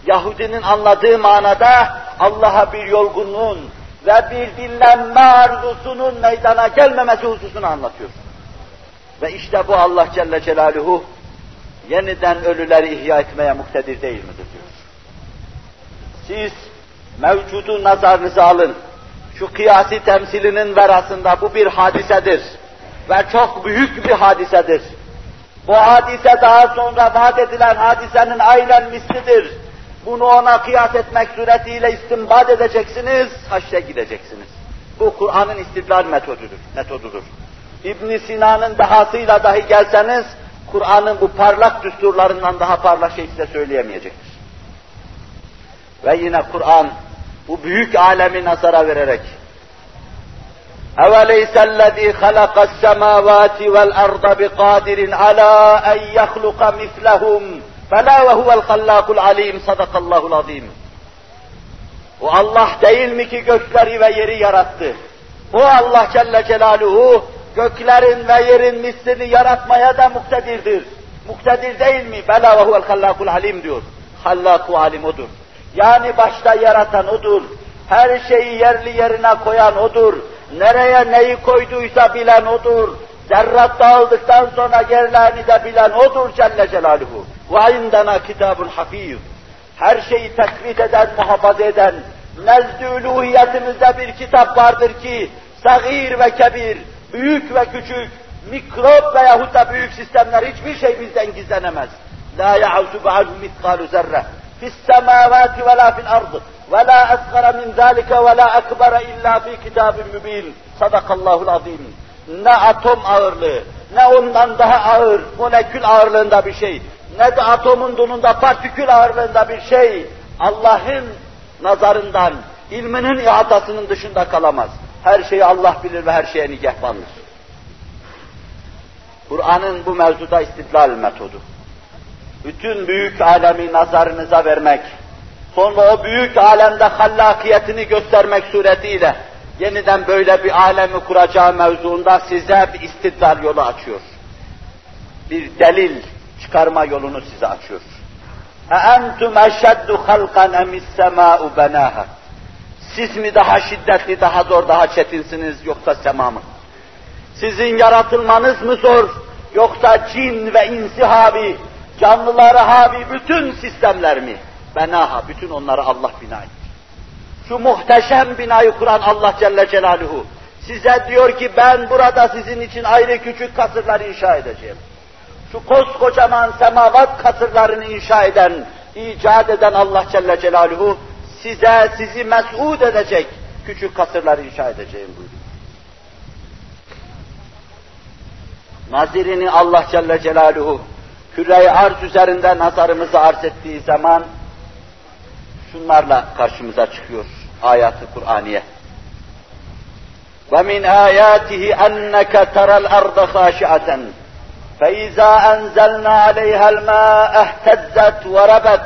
Yahudinin anladığı manada Allah'a bir yorgunluğun ve bir dinlenme arzusunun meydana gelmemesi hususunu anlatıyor. Ve işte bu Allah Celle Celaluhu yeniden ölüleri ihya etmeye muktedir değil midir diyor. Siz mevcudu nazarınıza alın. şu kıyasi temsilinin verasında bu bir hadisedir. Ve çok büyük bir hadisedir. Bu hadise daha sonra vaat edilen hadisenin aynen mislidir. Bunu ona kıyas etmek suretiyle istinbat edeceksiniz, haşre gideceksiniz. Bu Kur'an'ın istidlal metodudur. metodudur. ibn Sina'nın dahasıyla dahi gelseniz, Kur'an'ın bu parlak düsturlarından daha parlak şey size söyleyemeyecektir. Ve yine Kur'an bu büyük alemi nazara vererek أوليس الذي خلق السماوات والأرض بقادر على أن يخلق مثلهم Bela ve huvel hallakul alim sadakallahul azim. O Allah değil mi ki gökleri ve yeri yarattı? O Allah Celle Celaluhu göklerin ve yerin mislini yaratmaya da muktedirdir. Muktedir değil mi? Bela ve huvel hallakul alim diyor. Hallaku alim odur. Yani başta yaratan odur. Her şeyi yerli yerine koyan odur. Nereye neyi koyduysa bilen odur. Zerrat dağıldıktan sonra yerlerini de bilen odur Celle Celaluhu. Ve indena kitabun hafiz. Her şeyi tespit eden, muhafaza eden, nezd-i uluhiyetimizde bir kitap vardır ki, sagir ve kebir, büyük ve küçük, mikrop veyahut da büyük sistemler hiçbir şey bizden gizlenemez. La ya'uzu ba'du mitkalu zerre. Fis semavati ve la fil ardı. Ve la asgara min zalike ve la ekbere illa fi kitabin mübin. Sadakallahul azim. Ne atom ağırlığı, ne ondan daha ağır, molekül ağırlığında bir şey, ne de atomun donunda partikül ağırlığında bir şey, Allah'ın nazarından, ilminin ihatasının dışında kalamaz. Her şeyi Allah bilir ve her şeye nigehbandır. Kur'an'ın bu mevzuda istidlal metodu. Bütün büyük alemi nazarınıza vermek, sonra o büyük alemde hallakiyetini göstermek suretiyle yeniden böyle bir alemi kuracağı mevzuunda size bir istidlal yolu açıyor. Bir delil çıkarma yolunu size açıyor. اَاَنْتُمْ اَشَدُّ خَلْقًا اَمِ السَّمَاءُ بَنَاهَا Siz mi daha şiddetli, daha zor, daha çetinsiniz yoksa sema mı? Sizin yaratılmanız mı zor, yoksa cin ve insi habi, canlıları habi bütün sistemler mi? Benaha, bütün onları Allah bina etti. Şu muhteşem binayı kuran Allah Celle Celaluhu, size diyor ki ben burada sizin için ayrı küçük kasırlar inşa edeceğim. Şu koskocaman semavat kasırlarını inşa eden, icat eden Allah Celle Celaluhu, size, sizi mes'ud edecek küçük kasırları inşa edeceğim buyuruyor. Nazirini Allah Celle Celaluhu, küre arz üzerinde nazarımızı arz ettiği zaman, şunlarla karşımıza çıkıyor ayatı Kur'aniye. وَمِنْ آيَاتِهِ أَنَّكَ تَرَى الْأَرْضَ خَاشِعَةً فَإِذَا أَنْزَلْنَا عَلَيْهَا الْمَاءَ اهْتَزَّتْ وَرَبَتْ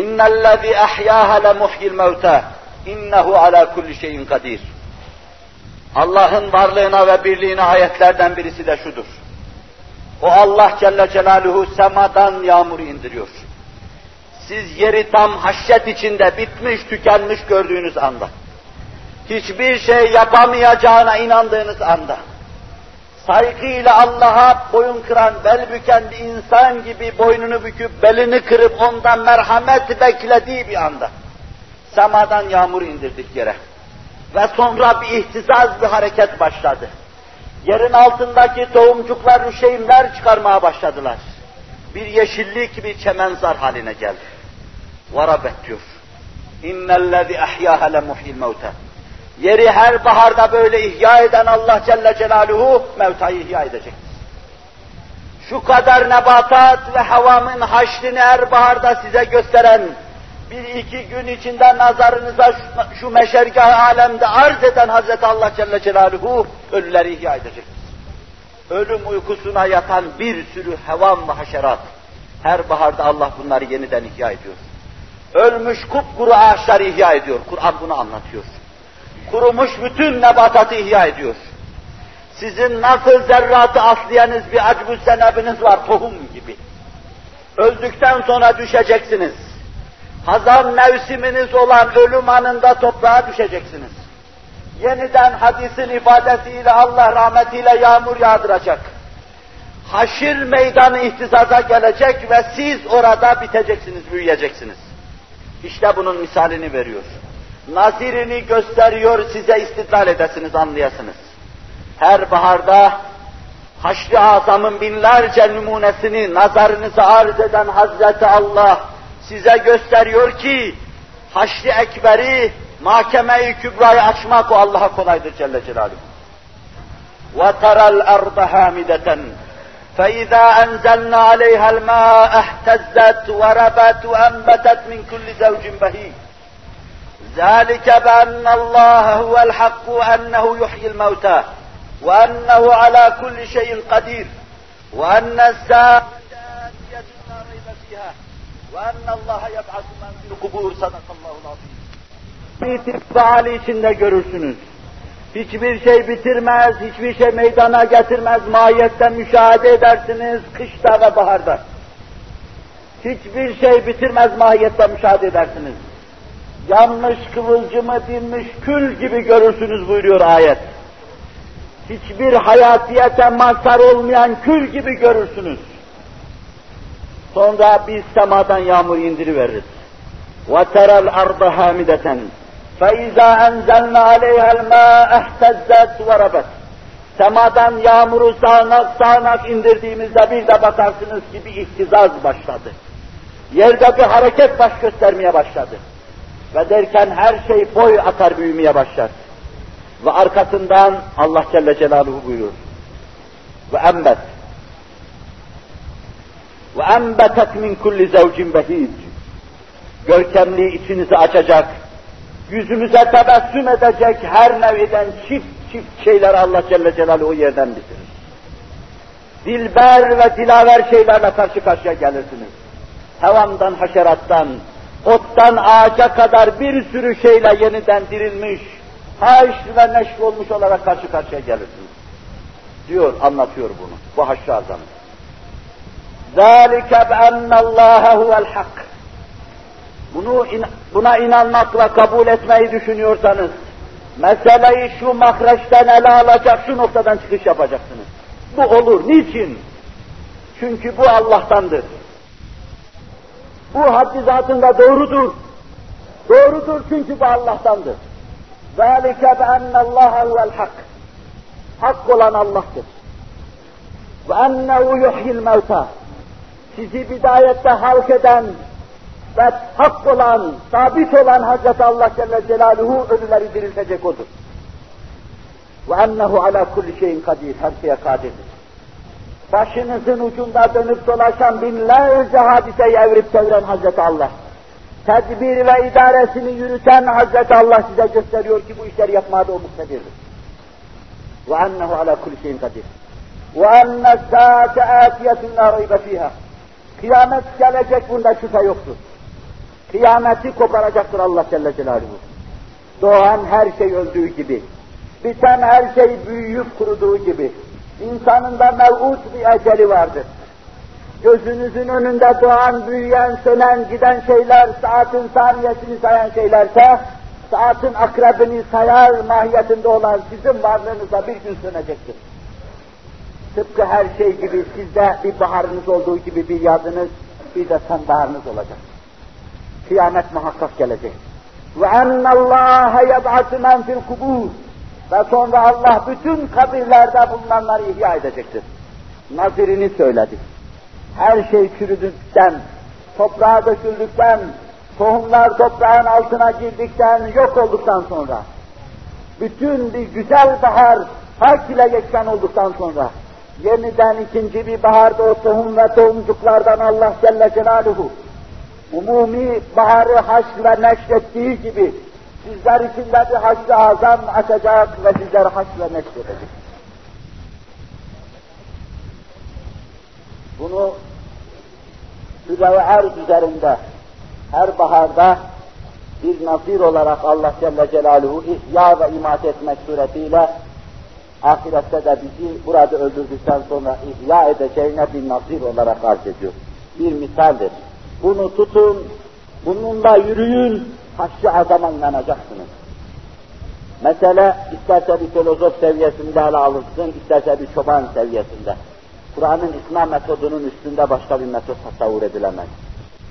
اِنَّ الَّذِي أَحْيَاهَا لَمُحْيِي الْمَوْتَى اِنَّهُ عَلَى كُلِّ شَيْءٍ قَدِيرٌ Allah'ın varlığına ve birliğine ayetlerden birisi de şudur. O Allah Celle Celaluhu semadan yağmur indiriyor. Siz yeri tam haşyet içinde bitmiş, tükenmiş gördüğünüz anda, hiçbir şey yapamayacağına inandığınız anda, saygıyla Allah'a boyun kıran, bel büken bir insan gibi boynunu büküp belini kırıp ondan merhamet beklediği bir anda, semadan yağmur indirdik yere. Ve sonra bir ihtizaz bir hareket başladı. Yerin altındaki tohumcuklar, rüşeğimler çıkarmaya başladılar. Bir yeşillik, bir çemenzar haline geldi. Varabet diyor. İnnellezî ehyâhe lemuhyil mevte. Yeri her baharda böyle ihya eden Allah Celle Celaluhu mevtayı ihya edecektir. Şu kadar nebatat ve havamın haşrini her baharda size gösteren, bir iki gün içinde nazarınıza şu, şu meşergah alemde arz eden Hazreti Allah Celle Celaluhu ölüleri ihya edecektir. Ölüm uykusuna yatan bir sürü hevam ve haşerat. Her baharda Allah bunları yeniden ihya ediyor. Ölmüş kupkuru ağaçları ihya ediyor. Kur'an bunu anlatıyor. Kurumuş bütün nebatatı ihya ediyor. Sizin nasıl zerratı aslayanız bir acbü senebiniz var tohum gibi. Öldükten sonra düşeceksiniz. Hazan mevsiminiz olan ölüm anında toprağa düşeceksiniz. Yeniden hadisin ifadesiyle Allah rahmetiyle yağmur yağdıracak. Haşir meydanı ihtizaza gelecek ve siz orada biteceksiniz, büyüyeceksiniz. İşte bunun misalini veriyor. nazirini gösteriyor size istidlal edesiniz, anlayasınız. Her baharda haşr-ı azamın binlerce numunesini nazarınıza arz eden Hazreti Allah size gösteriyor ki haşr-ı ekberi, mahkeme-i kübrayı açmak o Allah'a kolaydır Celle Celaluhu. وَتَرَى الْأَرْضَ هَامِدَةً فَإِذَا أَنْزَلْنَا عَلَيْهَا الْمَاءَ اهْتَزَّتْ وَرَبَتْ وَأَنْبَتَتْ مِنْ كُلِّ زَوْجٍ بَهِيجٍ. ذلك بأن الله هو الحق وأنه يحيي الموتى وأنه على كل شيء قدير وأن الساعة آتية لا ريب فيها وأن الله يبعث من في القبور. صدق الله العظيم. İstikbal içinde görürsünüz. Hiçbir şey bitirmez, hiçbir şey meydana getirmez, mahiyetten müşahede edersiniz kışta ve baharda. Hiçbir şey bitirmez, mahiyetten müşahede edersiniz. Yanmış kıvılcımı dinmiş kül gibi görürsünüz buyuruyor ayet. Hiçbir hayatiyete mazhar olmayan kül gibi görürsünüz. Sonra biz semadan yağmur indiriveririz. وَتَرَى الْأَرْضَ هَامِدَةً فَاِذَا اَنْزَلْنَا عَلَيْهَا الْمَاءَ اَحْتَزَّتْ وَرَبَتْ Semadan yağmuru sağanak sağanak indirdiğimizde bir de bakarsınız ki bir ihtizaz başladı. Yerde bir hareket baş göstermeye başladı. Ve derken her şey boy atar büyümeye başlar. Ve arkasından Allah Celle Celaluhu buyuruyor. Ve embet. Ve embetet min kulli zevcin behic. Görkemli içinizi açacak, yüzümüze tebessüm edecek her neviden çift çift şeyler Allah Celle Celaluhu yerden bitirir. Dilber ve dilaver şeylerle karşı karşıya gelirsiniz. Hevamdan, haşerattan, ottan ağaca kadar bir sürü şeyle yeniden dirilmiş, haşr ve neşr olmuş olarak karşı karşıya gelirsiniz. Diyor, anlatıyor bunu. Bu haşr azamı. ذَٰلِكَ بَأَنَّ اللّٰهَ هُوَ الْحَقِّ Bunu, buna inanmakla kabul etmeyi düşünüyorsanız, meseleyi şu mahreçten ele alacak, şu noktadan çıkış yapacaksınız. Bu olur. Niçin? Çünkü bu Allah'tandır. Bu haddi zatında doğrudur. Doğrudur çünkü bu Allah'tandır. ذَٰلِكَ بَأَنَّ اللّٰهَ هُوَ الْحَقِّ Hak olan Allah'tır. وَاَنَّهُ يُحْيِ الْمَوْتَى Sizi bidayette halk eden ve hak olan, sabit olan Hazreti Allah Celle Celaluhu ölüleri diriltecek odur. Ve ennehu ala kulli şeyin kadir, her şeye kadirdir. Başınızın ucunda dönüp dolaşan binlerce hadiseyi evrip çeviren Hazreti Allah. Tedbir ve idaresini yürüten Hazreti Allah size gösteriyor ki bu işleri yapmada o muktedirdir. Ve ennehu ala kulli şeyin kadir. Ve enne sâte âtiyetun la raybe fîhâ. Kıyamet gelecek bunda şüphe yoktur. Kıyameti koparacaktır Allah Celle Celaluhu. Doğan her şey öldüğü gibi, biten her şey büyüyüp kuruduğu gibi, insanın da mev'ud bir eceli vardır. Gözünüzün önünde doğan, büyüyen, sönen, giden şeyler, saatin saniyesini sayan şeylerse, saatin akrebini sayar mahiyetinde olan sizin varlığınıza bir gün sönecektir. Tıpkı her şey gibi sizde bir baharınız olduğu gibi bir yazınız, bir de sonbaharınız olacak. Kıyamet muhakkak gelecek. Ve ennallâhe yeb'atü men fil kubûr. Ve sonra Allah bütün kabirlerde bulunanları ihya edecektir. Nazirini söyledi. Her şey çürüdükten, toprağa döküldükten, tohumlar toprağın altına girdikten, yok olduktan sonra, bütün bir güzel bahar hak ile yeksan olduktan sonra, yeniden ikinci bir baharda o tohum ve tohumcuklardan Allah Celle Celaluhu, umumi baharı haşr ve neşrettiği gibi, sizler içinde bir haşr-ı azam açacak ve sizler haşr ve neşredecek. Bunu süre ve arz üzerinde her baharda bir nazir olarak Allah Celle Celaluhu ihya ve imat etmek suretiyle ahirette de bizi burada öldürdükten sonra ihya edeceğine bir nazir olarak arz ediyor. Bir misaldir. Bunu tutun, bununla yürüyün, haşr-ı azama inanacaksınız. Mesele isterse bir filozof seviyesinde ele alınsın, isterse bir çoban seviyesinde. Kur'an'ın ikna metodunun üstünde başka bir metot tasavvur edilemez.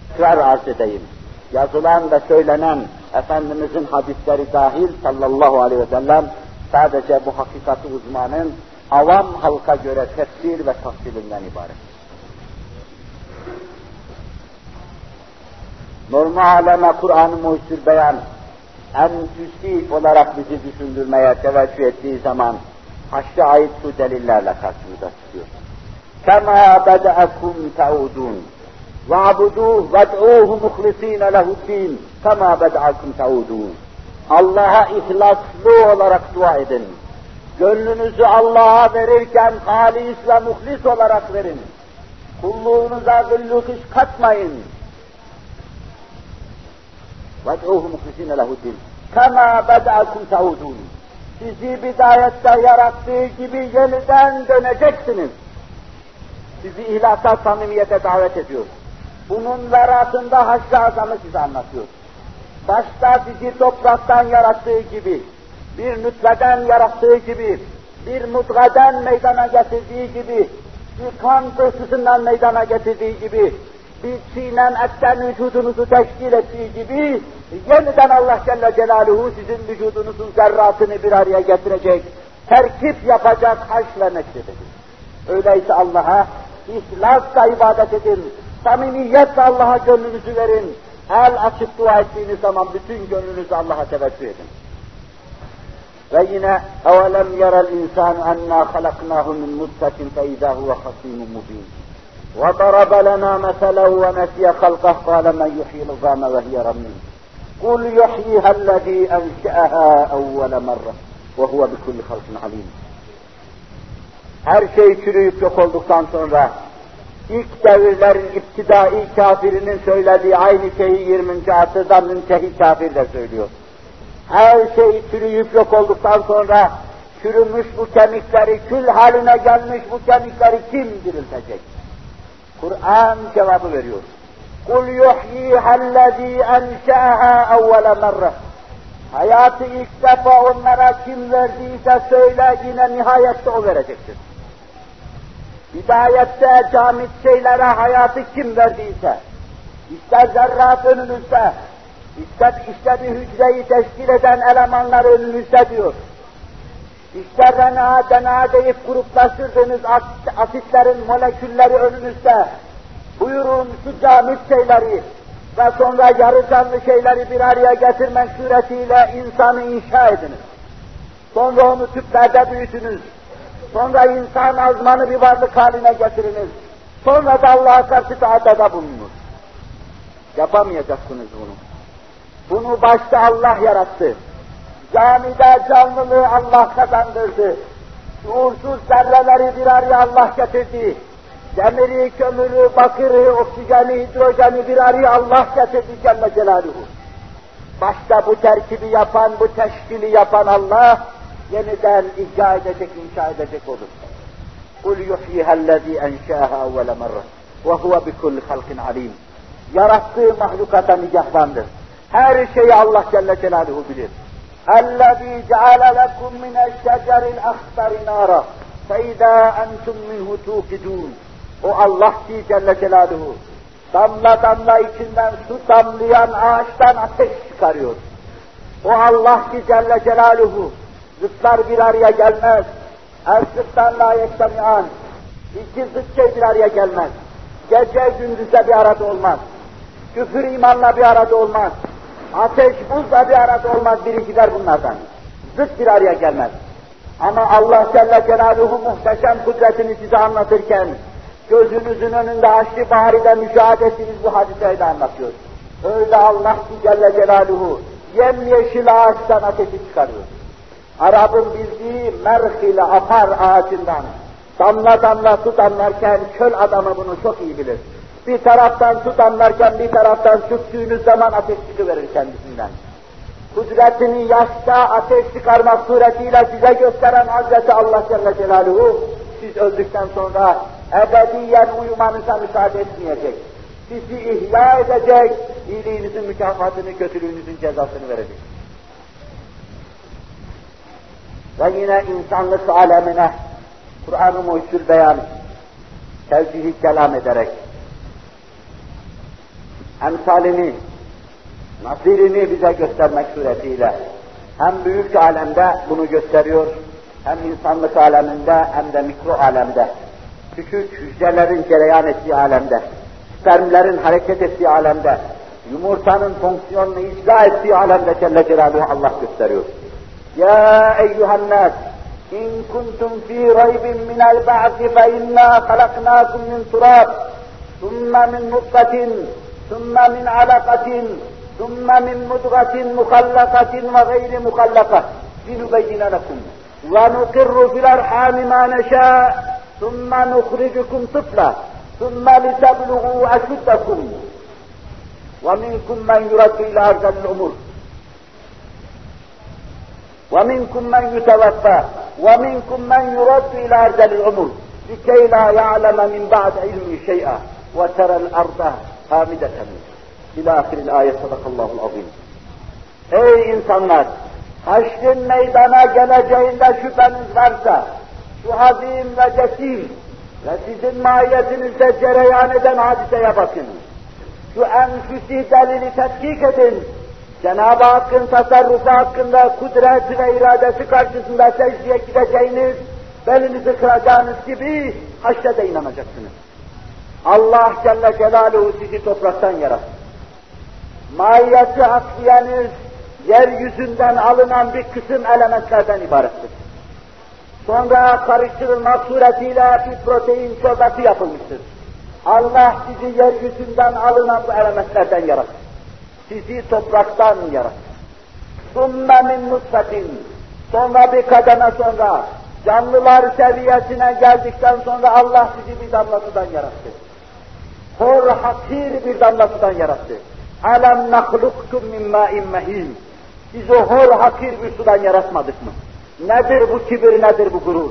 Tekrar arz edeyim. Yazılan ve söylenen Efendimizin hadisleri dahil sallallahu aleyhi ve sellem sadece bu hakikati uzmanın avam halka göre tefsir ve tafsilinden ibaret. Normal aleme Kur'an-ı Muhsir Beyan en üstü olarak bizi düşündürmeye teveccüh ettiği zaman haşra ait şu delillerle karşımıza çıkıyor. Kema beda'akum ta'udun. وَعْبُدُوهُ وَادْعُوهُ مُخْلِص۪ينَ لَهُ الدِّينَ كَمَا بَدْعَكُمْ تَعُودُونَ Allah'a ihlaslı olarak dua edin. Gönlünüzü Allah'a verirken halis ve muhlis olarak verin. Kulluğunuza güllük iş katmayın. وَادْعُوهُ مُخْلِص۪ينَ لَهُ الدِّينَ كَمَا بَدْعَكُمْ تَعُودُونَ Sizi bidayette yarattığı gibi yeniden döneceksiniz. Sizi ihlasa, samimiyete davet ediyor. Bunun veratında haşr azamı size anlatıyor. Başta sizi topraktan yarattığı gibi, bir nütveden yarattığı gibi, bir mutgaden meydana getirdiği gibi, bir kan pıhtısından meydana getirdiği gibi, bir çiğnen etten vücudunuzu teşkil ettiği gibi, yeniden Allah Celle Celaluhu sizin vücudunuzun zerratını bir araya getirecek, terkip yapacak, haş ve neşredecek. Öyleyse Allah'a ihlasla ibadet edin, samimiyetle Allah'a gönlünüzü verin, el açıp dua ettiğiniz zaman bütün gönlünüzü Allah'a teveccüh edin. Ve yine اَوَلَمْ يَرَ الْاِنْسَانُ اَنَّا خَلَقْنَاهُ مِنْ مُدْسَةٍ فَاِذَا هُوَ خَصِيمٌ مُبِينٌ وضرب لنا مثلا ونسي خلقه قال من يحيي العظام وهي رميم قل يحييها الذي انشاها اول مره وهو بكل خلق عليم her şey çürüyüp yok olduktan sonra ilk devirlerin iptidai kafirinin söylediği aynı şeyi 20. asırda müntehi kafir de söylüyor. Her şey çürüyüp yok olduktan sonra çürümüş bu kemikleri, kül haline gelmiş bu kemikleri kim diriltecek? Kur'an cevabı veriyor. Kul yuhyihallezî enşe'ehâ evvele merre. Hayatı ilk defa onlara kim verdiyse söyle yine nihayette o verecektir. Hidayette camit şeylere hayatı kim verdiyse, ister zerrat önünüzde, ister işte bir hücreyi teşkil eden elemanlar önünüzde diyor. İşte DNA, DNA deyip gruplaştırdığınız asitlerin molekülleri önünüzde. Buyurun şu camit şeyleri ve sonra yarı canlı şeyleri bir araya getirmek suretiyle insanı inşa ediniz. Sonra onu tüplerde büyütünüz. Sonra insan azmanı bir varlık haline getiriniz. Sonra da Allah'a karşı taatada bulunur. Yapamayacaksınız bunu. Bunu başta Allah yarattı. Camide canlılığı Allah kazandırdı. Şuursuz zerreleri bir araya Allah getirdi. Demiri, kömürü, bakırı, oksijeni, hidrojeni bir araya Allah getirdi Celle Celaluhu. Başta bu terkibi yapan, bu teşkili yapan Allah, yeniden ihya edecek, inşa edecek olur. قُلْ يُحْيِهَا الَّذ۪ي اَنْشَاهَا اَوَّلَ مَرَّةٍ وَهُوَ بِكُلِّ خَلْقٍ عَلِيمٍ Yarattığı mahlukata nigahbandır. Her şeyi Allah Celle Celaluhu bilir. الذي جعل لكم من الشجر الأخضر نارا فإذا أنتم منه توقدون O Allah ki Celle Celaluhu damla damla içinden su damlayan ağaçtan ateş çıkarıyor. O Allah ki Celle Celaluhu zıtlar bir araya gelmez. El zıttan la yektemiyan. İki zıt şey bir araya gelmez. Gece gündüzle bir arada olmaz. Küfür imanla bir arada olmaz. Ateş buzla bir arada olmaz, biri gider bunlardan. Zıt bir araya gelmez. Ama Allah Celle Celaluhu muhteşem kudretini size anlatırken, gözünüzün önünde Haçlı Bahri'de müşahede ettiğiniz bu hadiseyi de anlatıyor. Öyle Allah ki Celle Celaluhu yemyeşil ağaçtan ateşi çıkarıyor. Arap'ın bildiği merhile apar ağacından damla damla su damlarken çöl adamı bunu çok iyi bilir. Bir taraftan su damlarken bir taraftan sürttüğünüz zaman ateş çıkıverir kendisinden. Kudretini yaşta ateş çıkarmak suretiyle size gösteren Hazreti Allah Celle Celaluhu, siz öldükten sonra ebediyen uyumanıza müsaade etmeyecek. Sizi ihya edecek, iyiliğinizin mükafatını, kötülüğünüzün cezasını verecek. Ve yine insanlık alemine Kur'an-ı Muhyüzül Beyan tevcihi kelam ederek emsalini nasirini bize göstermek suretiyle hem büyük alemde bunu gösteriyor, hem insanlık aleminde hem de mikro alemde, küçük hücrelerin cereyan ettiği alemde, spermlerin hareket ettiği alemde, yumurtanın fonksiyonunu icra ettiği alemde Celle Celaluhu Allah gösteriyor. Ya eyyühen nas, in kuntum fi raybin minel ba'di fe inna halaknakum min turab, ثم من نطفة ثم من علقة ثم من مضغة مخلقة وغير مخلقة. لنبين لكم. ونقر في الأرحام ما نشاء. ثم نخرجكم طفلا. ثم لتبلغوا أشدكم. ومنكم من يرد إلى أرض الأمور ومنكم من يتوفى. ومنكم من يرد إلى أرض العمر. لكي لا يعلم من بعد علم شيئا. وترى الأرض hamideten. İlâhiril ayet sadakallahul azim. Ey insanlar! Haşrin meydana geleceğinde şüpheniz varsa, şu azim ve cesim ve sizin mahiyetinizde cereyan eden hadiseye bakın. Şu enfüsi delili tetkik edin. Cenab-ı Hakk'ın tasarrufu hakkında kudret ve iradesi karşısında secdeye gideceğiniz, belinizi kıracağınız gibi haşre inanacaksınız. Allah Celle Celaluhu sizi topraktan yarattı. Mahiyeti aksiyeniz, yeryüzünden alınan bir kısım elementlerden ibarettir. Sonra karıştırılmak suretiyle bir protein çorbası yapılmıştır. Allah sizi yeryüzünden alınan bu elementlerden yarattı. Sizi topraktan yarattı. ثُمَّ min nutfatin. Sonra bir kademe sonra, canlılar seviyesine geldikten sonra Allah sizi bir damla sudan yarattı. Hor hakir bir damla sudan yarattı. Alem nahluktum min ma'in mehin. Biz o hor hakir bir sudan yaratmadık mı? Nedir bu kibir, nedir bu gurur?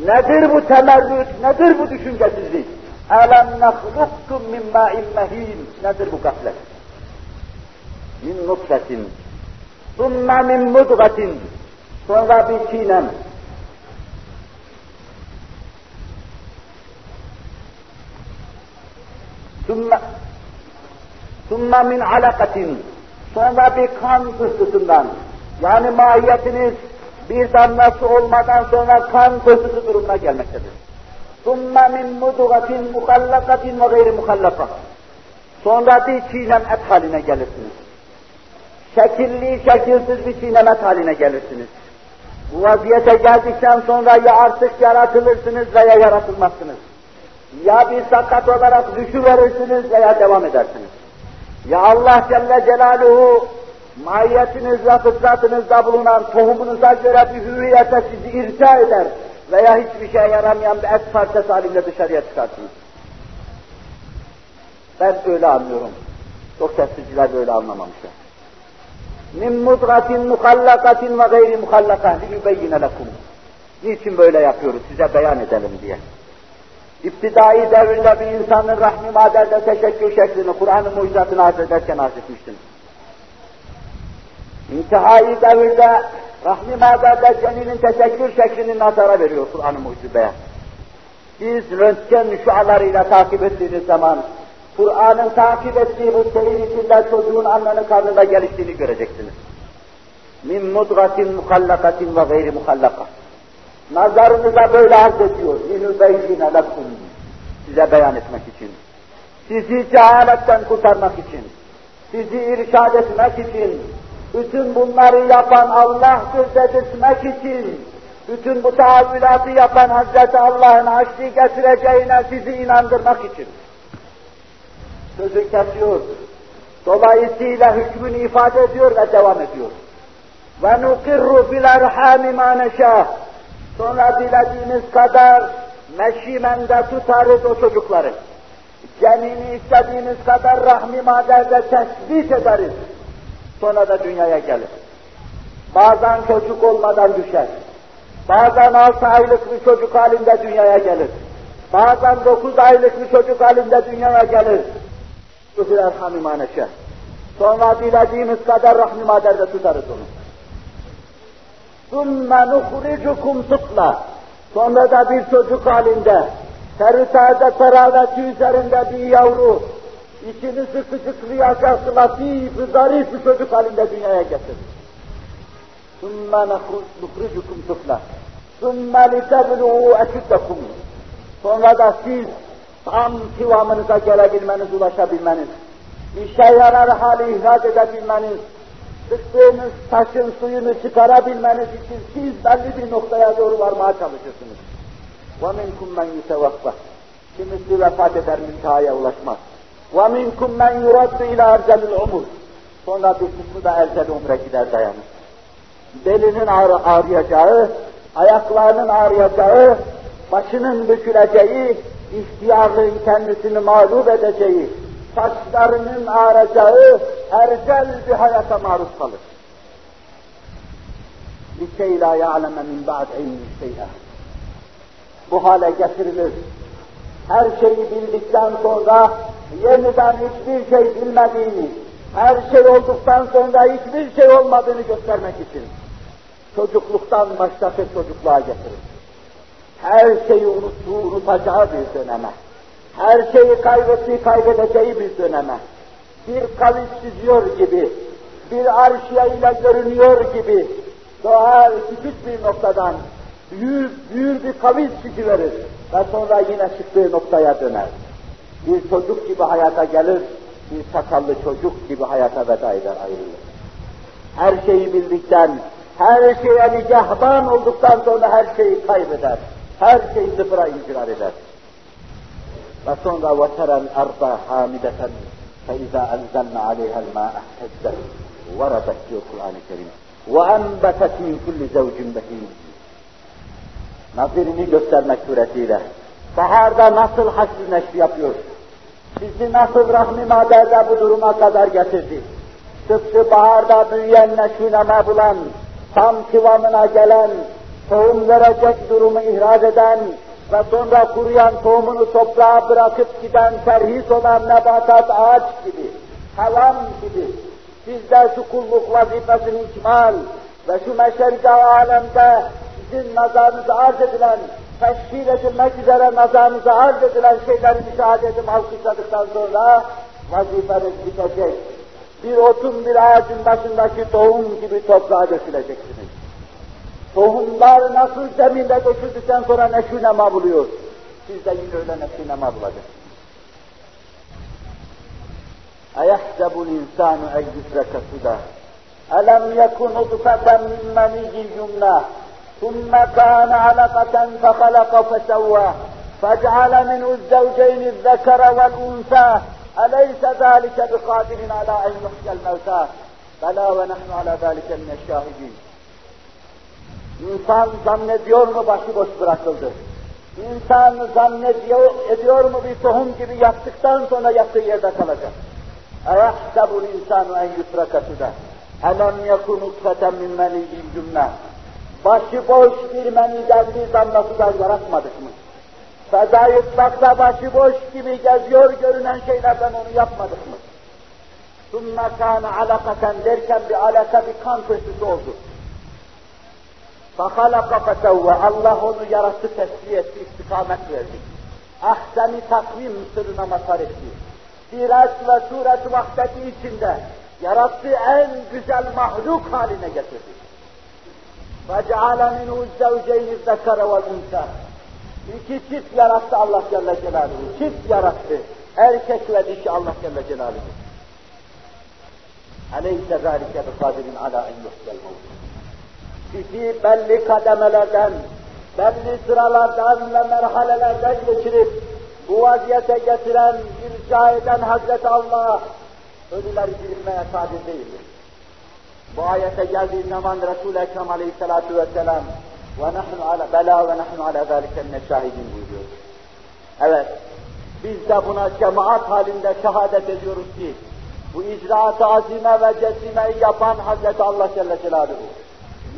Nedir bu temerrüt, nedir bu düşüncesizlik? Elem nahluktum min ma'in mehin. Nedir bu gaflet? Min nutfetin. Thumma min mudgatin. Sonra bir çiğnem. Thumma Thumma min alakatin. Sonra bir kan pıhtısından. Yani mahiyetiniz bir damlası olmadan sonra kan pıhtısı durumuna gelmektedir. Thumma min mudugatin muhallakatin ve gayri muhallaka. Sonra bir çiğnem et haline gelirsiniz. Şekilli, şekilsiz bir çiğnem et haline gelirsiniz. Bu vaziyete geldikten sonra ya artık yaratılırsınız veya yaratılmazsınız. Ya bir sakat olarak düşüverirsiniz veya devam edersiniz. Ya Allah Celle Celaluhu mahiyetinizle, fıtratınızda bulunan tohumunuza göre bir hüviyete sizi irca eder veya hiçbir şeye yaramayan bir et parçası halinde dışarıya çıkarsınız. Ben öyle anlıyorum. Çok tefsirciler böyle anlamamışlar. Min mudgatin muhallakatin ve gayri muhallaka liyubeyyine lekum. Niçin böyle yapıyoruz? Size beyan edelim diye. İptidai devirde bir insanın rahmi maderde teşekkür şeklini Kur'an'ın mucizatını arz ederken arz etmiştim. İntihai devirde rahmi maderde ceninin teşekkür şeklini nazara veriyor Kur'an-ı mucizeye. Biz röntgen şualarıyla takip ettiğiniz zaman Kur'an'ın takip ettiği bu seyir içinde çocuğun annenin karnında geliştiğini göreceksiniz. Min mudgatin muhallakatin ve gayri muhallaka. Nazarınıza böyle arz ediyor. لِنُبَيِّنَ لَكُمْ Size beyan etmek için. Sizi cehaletten kurtarmak için. Sizi irşad etmek için. Bütün bunları yapan Allah'tır dedirtmek için. Bütün bu tahammülatı yapan Hazreti Allah'ın haşri getireceğine sizi inandırmak için. Sözü kesiyor. Dolayısıyla hükmünü ifade ediyor ve devam ediyor. وَنُقِرُّ فِي الْاَرْحَامِ مَا نَشَاءُ Sonra dilediğimiz kadar meşimende tutarız o çocukları. Cenini istediğimiz kadar rahmi maderde tespit ederiz. Sonra da dünyaya gelir. Bazen çocuk olmadan düşer. Bazen altı aylık bir çocuk halinde dünyaya gelir. Bazen dokuz aylık bir çocuk halinde dünyaya gelir. Üfür erham imaneşe. Sonra dilediğimiz kadar rahmi maderde tutarız onu. ثُمَّ نُخْرِجُكُمْ طُفْلًا Sonra da bir çocuk halinde, terü taze teraveti üzerinde bir yavru, içini sıkıcıklayacak latif, zarif bir çocuk halinde dünyaya getirdik. ثُمَّ نُخْرِجُكُمْ طُفْلًا ثُمَّ لِتَبْلُغُوا أَشُدَّكُمْ Sonra da siz tam kıvamınıza gelebilmeniz, ulaşabilmeniz, işe yarar hali ihraç edebilmeniz, sıktığınız taşın suyunu çıkarabilmeniz için siz belli bir noktaya doğru varmaya çalışırsınız. وَمِنْكُمْ مَنْ يُتَوَفَّ Kimisi vefat eder, müntehaya ulaşmaz. وَمِنْكُمْ مَنْ يُرَدُّ اِلَى اَرْزَلِ الْعُمُرِ Sonra bir kısmı da erzel umre gider dayanır. Belinin ağrı, ağrıyacağı, ayaklarının ağrıyacağı, başının büküleceği, ihtiyarlığın kendisini mağlup edeceği, saçlarının ağracağı erzel bir hayata maruz kalır. لِكَيْ لَا يَعْلَمَ مِنْ بَعْدْ اَيْنِ شَيْئًا Bu hale getirilir. Her şeyi bildikten sonra yeniden hiçbir şey bilmediğini, her şey olduktan sonra hiçbir şey olmadığını göstermek için çocukluktan başlatıp çocukluğa getirir. Her şeyi unuttuğu, unutacağı bir döneme her şeyi kaybettiği, kaybedeceği bir döneme, bir kavis çiziyor gibi, bir arşiye ile görünüyor gibi, doğal küçük bir noktadan büyük, büyük bir kavis çiziverir ve sonra yine çıktığı noktaya döner. Bir çocuk gibi hayata gelir, bir sakallı çocuk gibi hayata veda eder, ayrılır. Her şeyi bildikten, her şeye nigahban olduktan sonra her şeyi kaybeder. Her şeyi sıfıra inkar eder. Ve sonra وَتَرَى الْأَرْضَ حَامِدَةً فَاِذَا أَنْزَلْنَا عَلَيْهَا الْمَاءَ اهْتَزَّتْ وَرَبَتْ diyor Kur'an-ı Kerim. وَاَنْبَتَتْ مِنْ كُلِّ زَوْجٍ بَهِيمٍ Nazirini göstermek suretiyle. Baharda nasıl haşr neşri yapıyor? Sizi nasıl rahmi maderde bu duruma kadar getirdi? Tıpkı baharda büyüyen neşvineme bulan, tam kıvamına gelen, tohum verecek durumu ihraz eden, ve sonra kuruyan tohumunu toprağa bırakıp giden terhis olan nebatat ağaç gibi, halam gibi, sizde şu kulluk vazifesini ikmal ve şu meşeride alemde sizin nazarınıza arz edilen, teşkil edilmek üzere nazarınıza arz edilen şeyleri müşahede edip alkışladıktan sonra vazifeniz bitecek. Bir otun bir ağacın başındaki tohum gibi toprağa döküleceksiniz. Tohumlar nasıl zeminde döküldükten sonra neşü nema buluyor. Siz de yine öyle neşü nema bulacaksınız. اَيَحْسَبُ الْاِنْسَانُ اَنْ يُسْرَكَ سُدَى أَلَمْ يَكُنْ نُطْفَةً مِنْ مَنِيٍّ يُمْنَى ثُمَّ كَانَ عَلَقَةً فَخَلَقَ فَسَوَّى فَجْعَلَ مِنْهُ الزَّوْجَيْنِ الذَّكَرَ وَالْأُنْثَى أَلَيْسَ ذَلِكَ بِقَادِرٍ عَلَى أَنْ يُحْيِيَ الْمَوْتَى بَلَى وَنَحْنُ عَلَى ذَلِكَ مِنَ الشَّاهِدِينَ İnsan zannediyor mu başıboş bırakıldı? İnsan zannediyor ediyor mu bir tohum gibi yaptıktan sonra yaptığı yerde kalacak? اَيَحْسَبُ الْاِنْسَانُ اَنْ يُتْرَكَ سُدَى اَلَمْ يَكُنْ اُطْفَةً مِنْ مَنِيٍّ جُمْنَةً Başıboş bir meniden bir damla sudan yaratmadık mı? Feda yutlakta başıboş gibi geziyor görünen şeylerden onu yapmadık mı? ثُمَّ كَانَ عَلَقَةً derken bir alaka bir kan köşesi oldu. فَخَلَقَ فَسَوَّ Allah onu yarattı, tesbih etti, istikamet verdi. Ahseni takvim sırrına mazhar etti. Siret ve suret vahdeti içinde yarattığı en güzel mahluk haline getirdi. وَجَعَلَ مِنْهُ الزَّوْجَيْنِ الذَّكَرَ وَالْاُنْسَى İki çift yarattı Allah Celle Celaluhu. Çift yarattı. Erkek ve dişi Allah Celle Celaluhu. أَلَيْسَ ذَٰلِكَ بِقَادِرٍ عَلَى اَنْ يُحْيَ الْمَوْتِ sizi belli kademelerden, belli sıralardan ve merhalelerden geçirip bu vaziyete getiren, irca eden Hazreti Allah ölüleri dirilmeye kadir değildir. Bu ayete geldiği zaman Resul-i Ekrem aleyhissalatu vesselam ve nahnu ala bela ve nahnu ala zalike şahidin buyuruyor. Evet, biz de buna cemaat halinde şehadet ediyoruz ki bu icraat-ı azime ve cesimeyi yapan Hazreti Allah Celle Celaluhu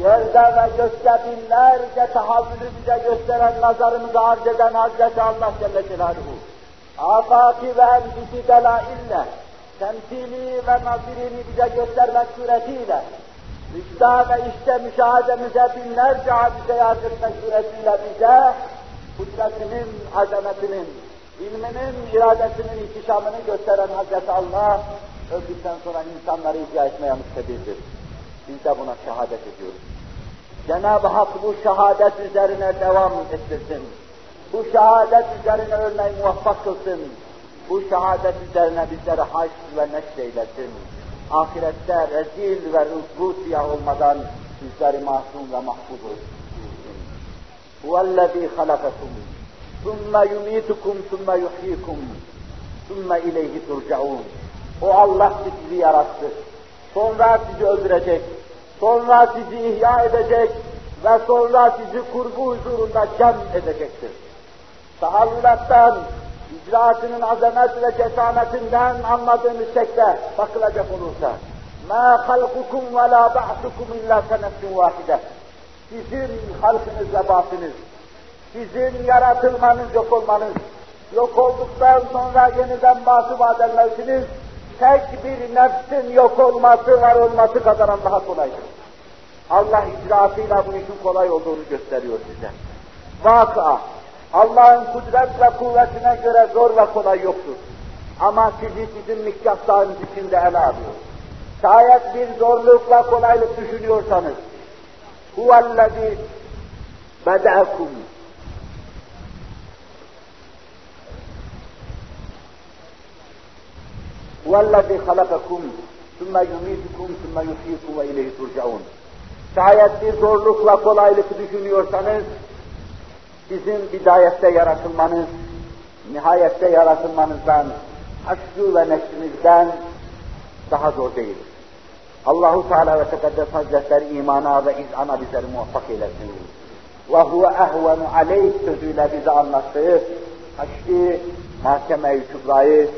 yerde ve gökte binlerce tahammülü bize gösteren, nazarımızı arz eden Hazreti Allah Celle Celaluhu, afaki ve enfisi delaille, temsili ve nazirini bize göstermek suretiyle, müjda ve işte müşahedemize binlerce hadise yardım etmek suretiyle bize, kudretinin, azametinin, ilminin, iradesinin ihtişamını gösteren Hazreti Allah, öldükten sonra insanları ihya etmeye muhtedirdir. Biz de buna şehadet ediyoruz. Cenab-ı Hak bu şehadet üzerine devam ettirsin. Bu şehadet üzerine ölmeyi muvaffak kılsın. Bu şehadet üzerine bizleri haş ve neşreylesin. Ahirette rezil ve rüzgu siyah olmadan bizleri masum ve mahfuz olsun. Huvellezî halakakum. Sümme yumitukum sümme yuhyikum. Sümme ileyhi turcaun. O Allah sizi yarattı. Sonra sizi öldürecek. Sonra sizi ihya edecek ve sonra sizi kurgu huzurunda cem edecektir. Tahavvülattan, icraatının azamet ve cesametinden anladığımız şekle bakılacak olursa مَا خَلْقُكُمْ وَلَا بَعْثُكُمْ اِلَّا كَنَفْسٍ وَاحِدَةٍ Sizin halkınız ve batınız, sizin yaratılmanız, yok olmanız, yok olduktan sonra yeniden batı vadelmezsiniz, tek bir nefsin yok olması, var olması kadar Allah'a kolaydır. Allah icraatıyla bu işin kolay olduğunu gösteriyor size. Vaka, Allah'ın kudret ve kuvvetine göre zor ve kolay yoktur. Ama sizi sizin miktarlarınız içinde ele alıyor. Şayet bir zorlukla kolaylık düşünüyorsanız, huvellezî bed'ekum halakakum sümme yumitukum sümme yuhyikum ve ileyhi turcaun. Şayet bir zorlukla kolaylık düşünüyorsanız, sizin bidayette yaratılmanız, nihayette yaratılmanızdan, haşru ve neşrinizden daha zor değildir. Allahu Teala ve Tekaddes Hazretleri imana ve izana bizleri muvaffak eylesin. Ve huve ehvenu aleyh sözüyle bize anlattığı haşri, mahkeme-i kübrayı,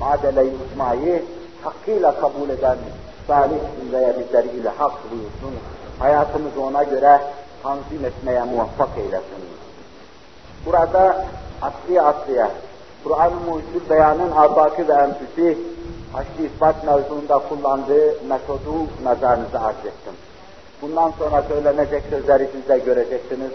madele-i uzmayı hakkıyla kabul eden salih zümreye bizleri ilhak buyursun. Hayatımızı ona göre tanzim etmeye muvaffak eylesin. Burada asli asliye, Kur'an-ı Mucizül Beyan'ın arbakı ve enfüsi, haşri ispat mevzuunda kullandığı metodu nazarınıza arz ettim. Bundan sonra söylenecek sözleri siz de göreceksiniz.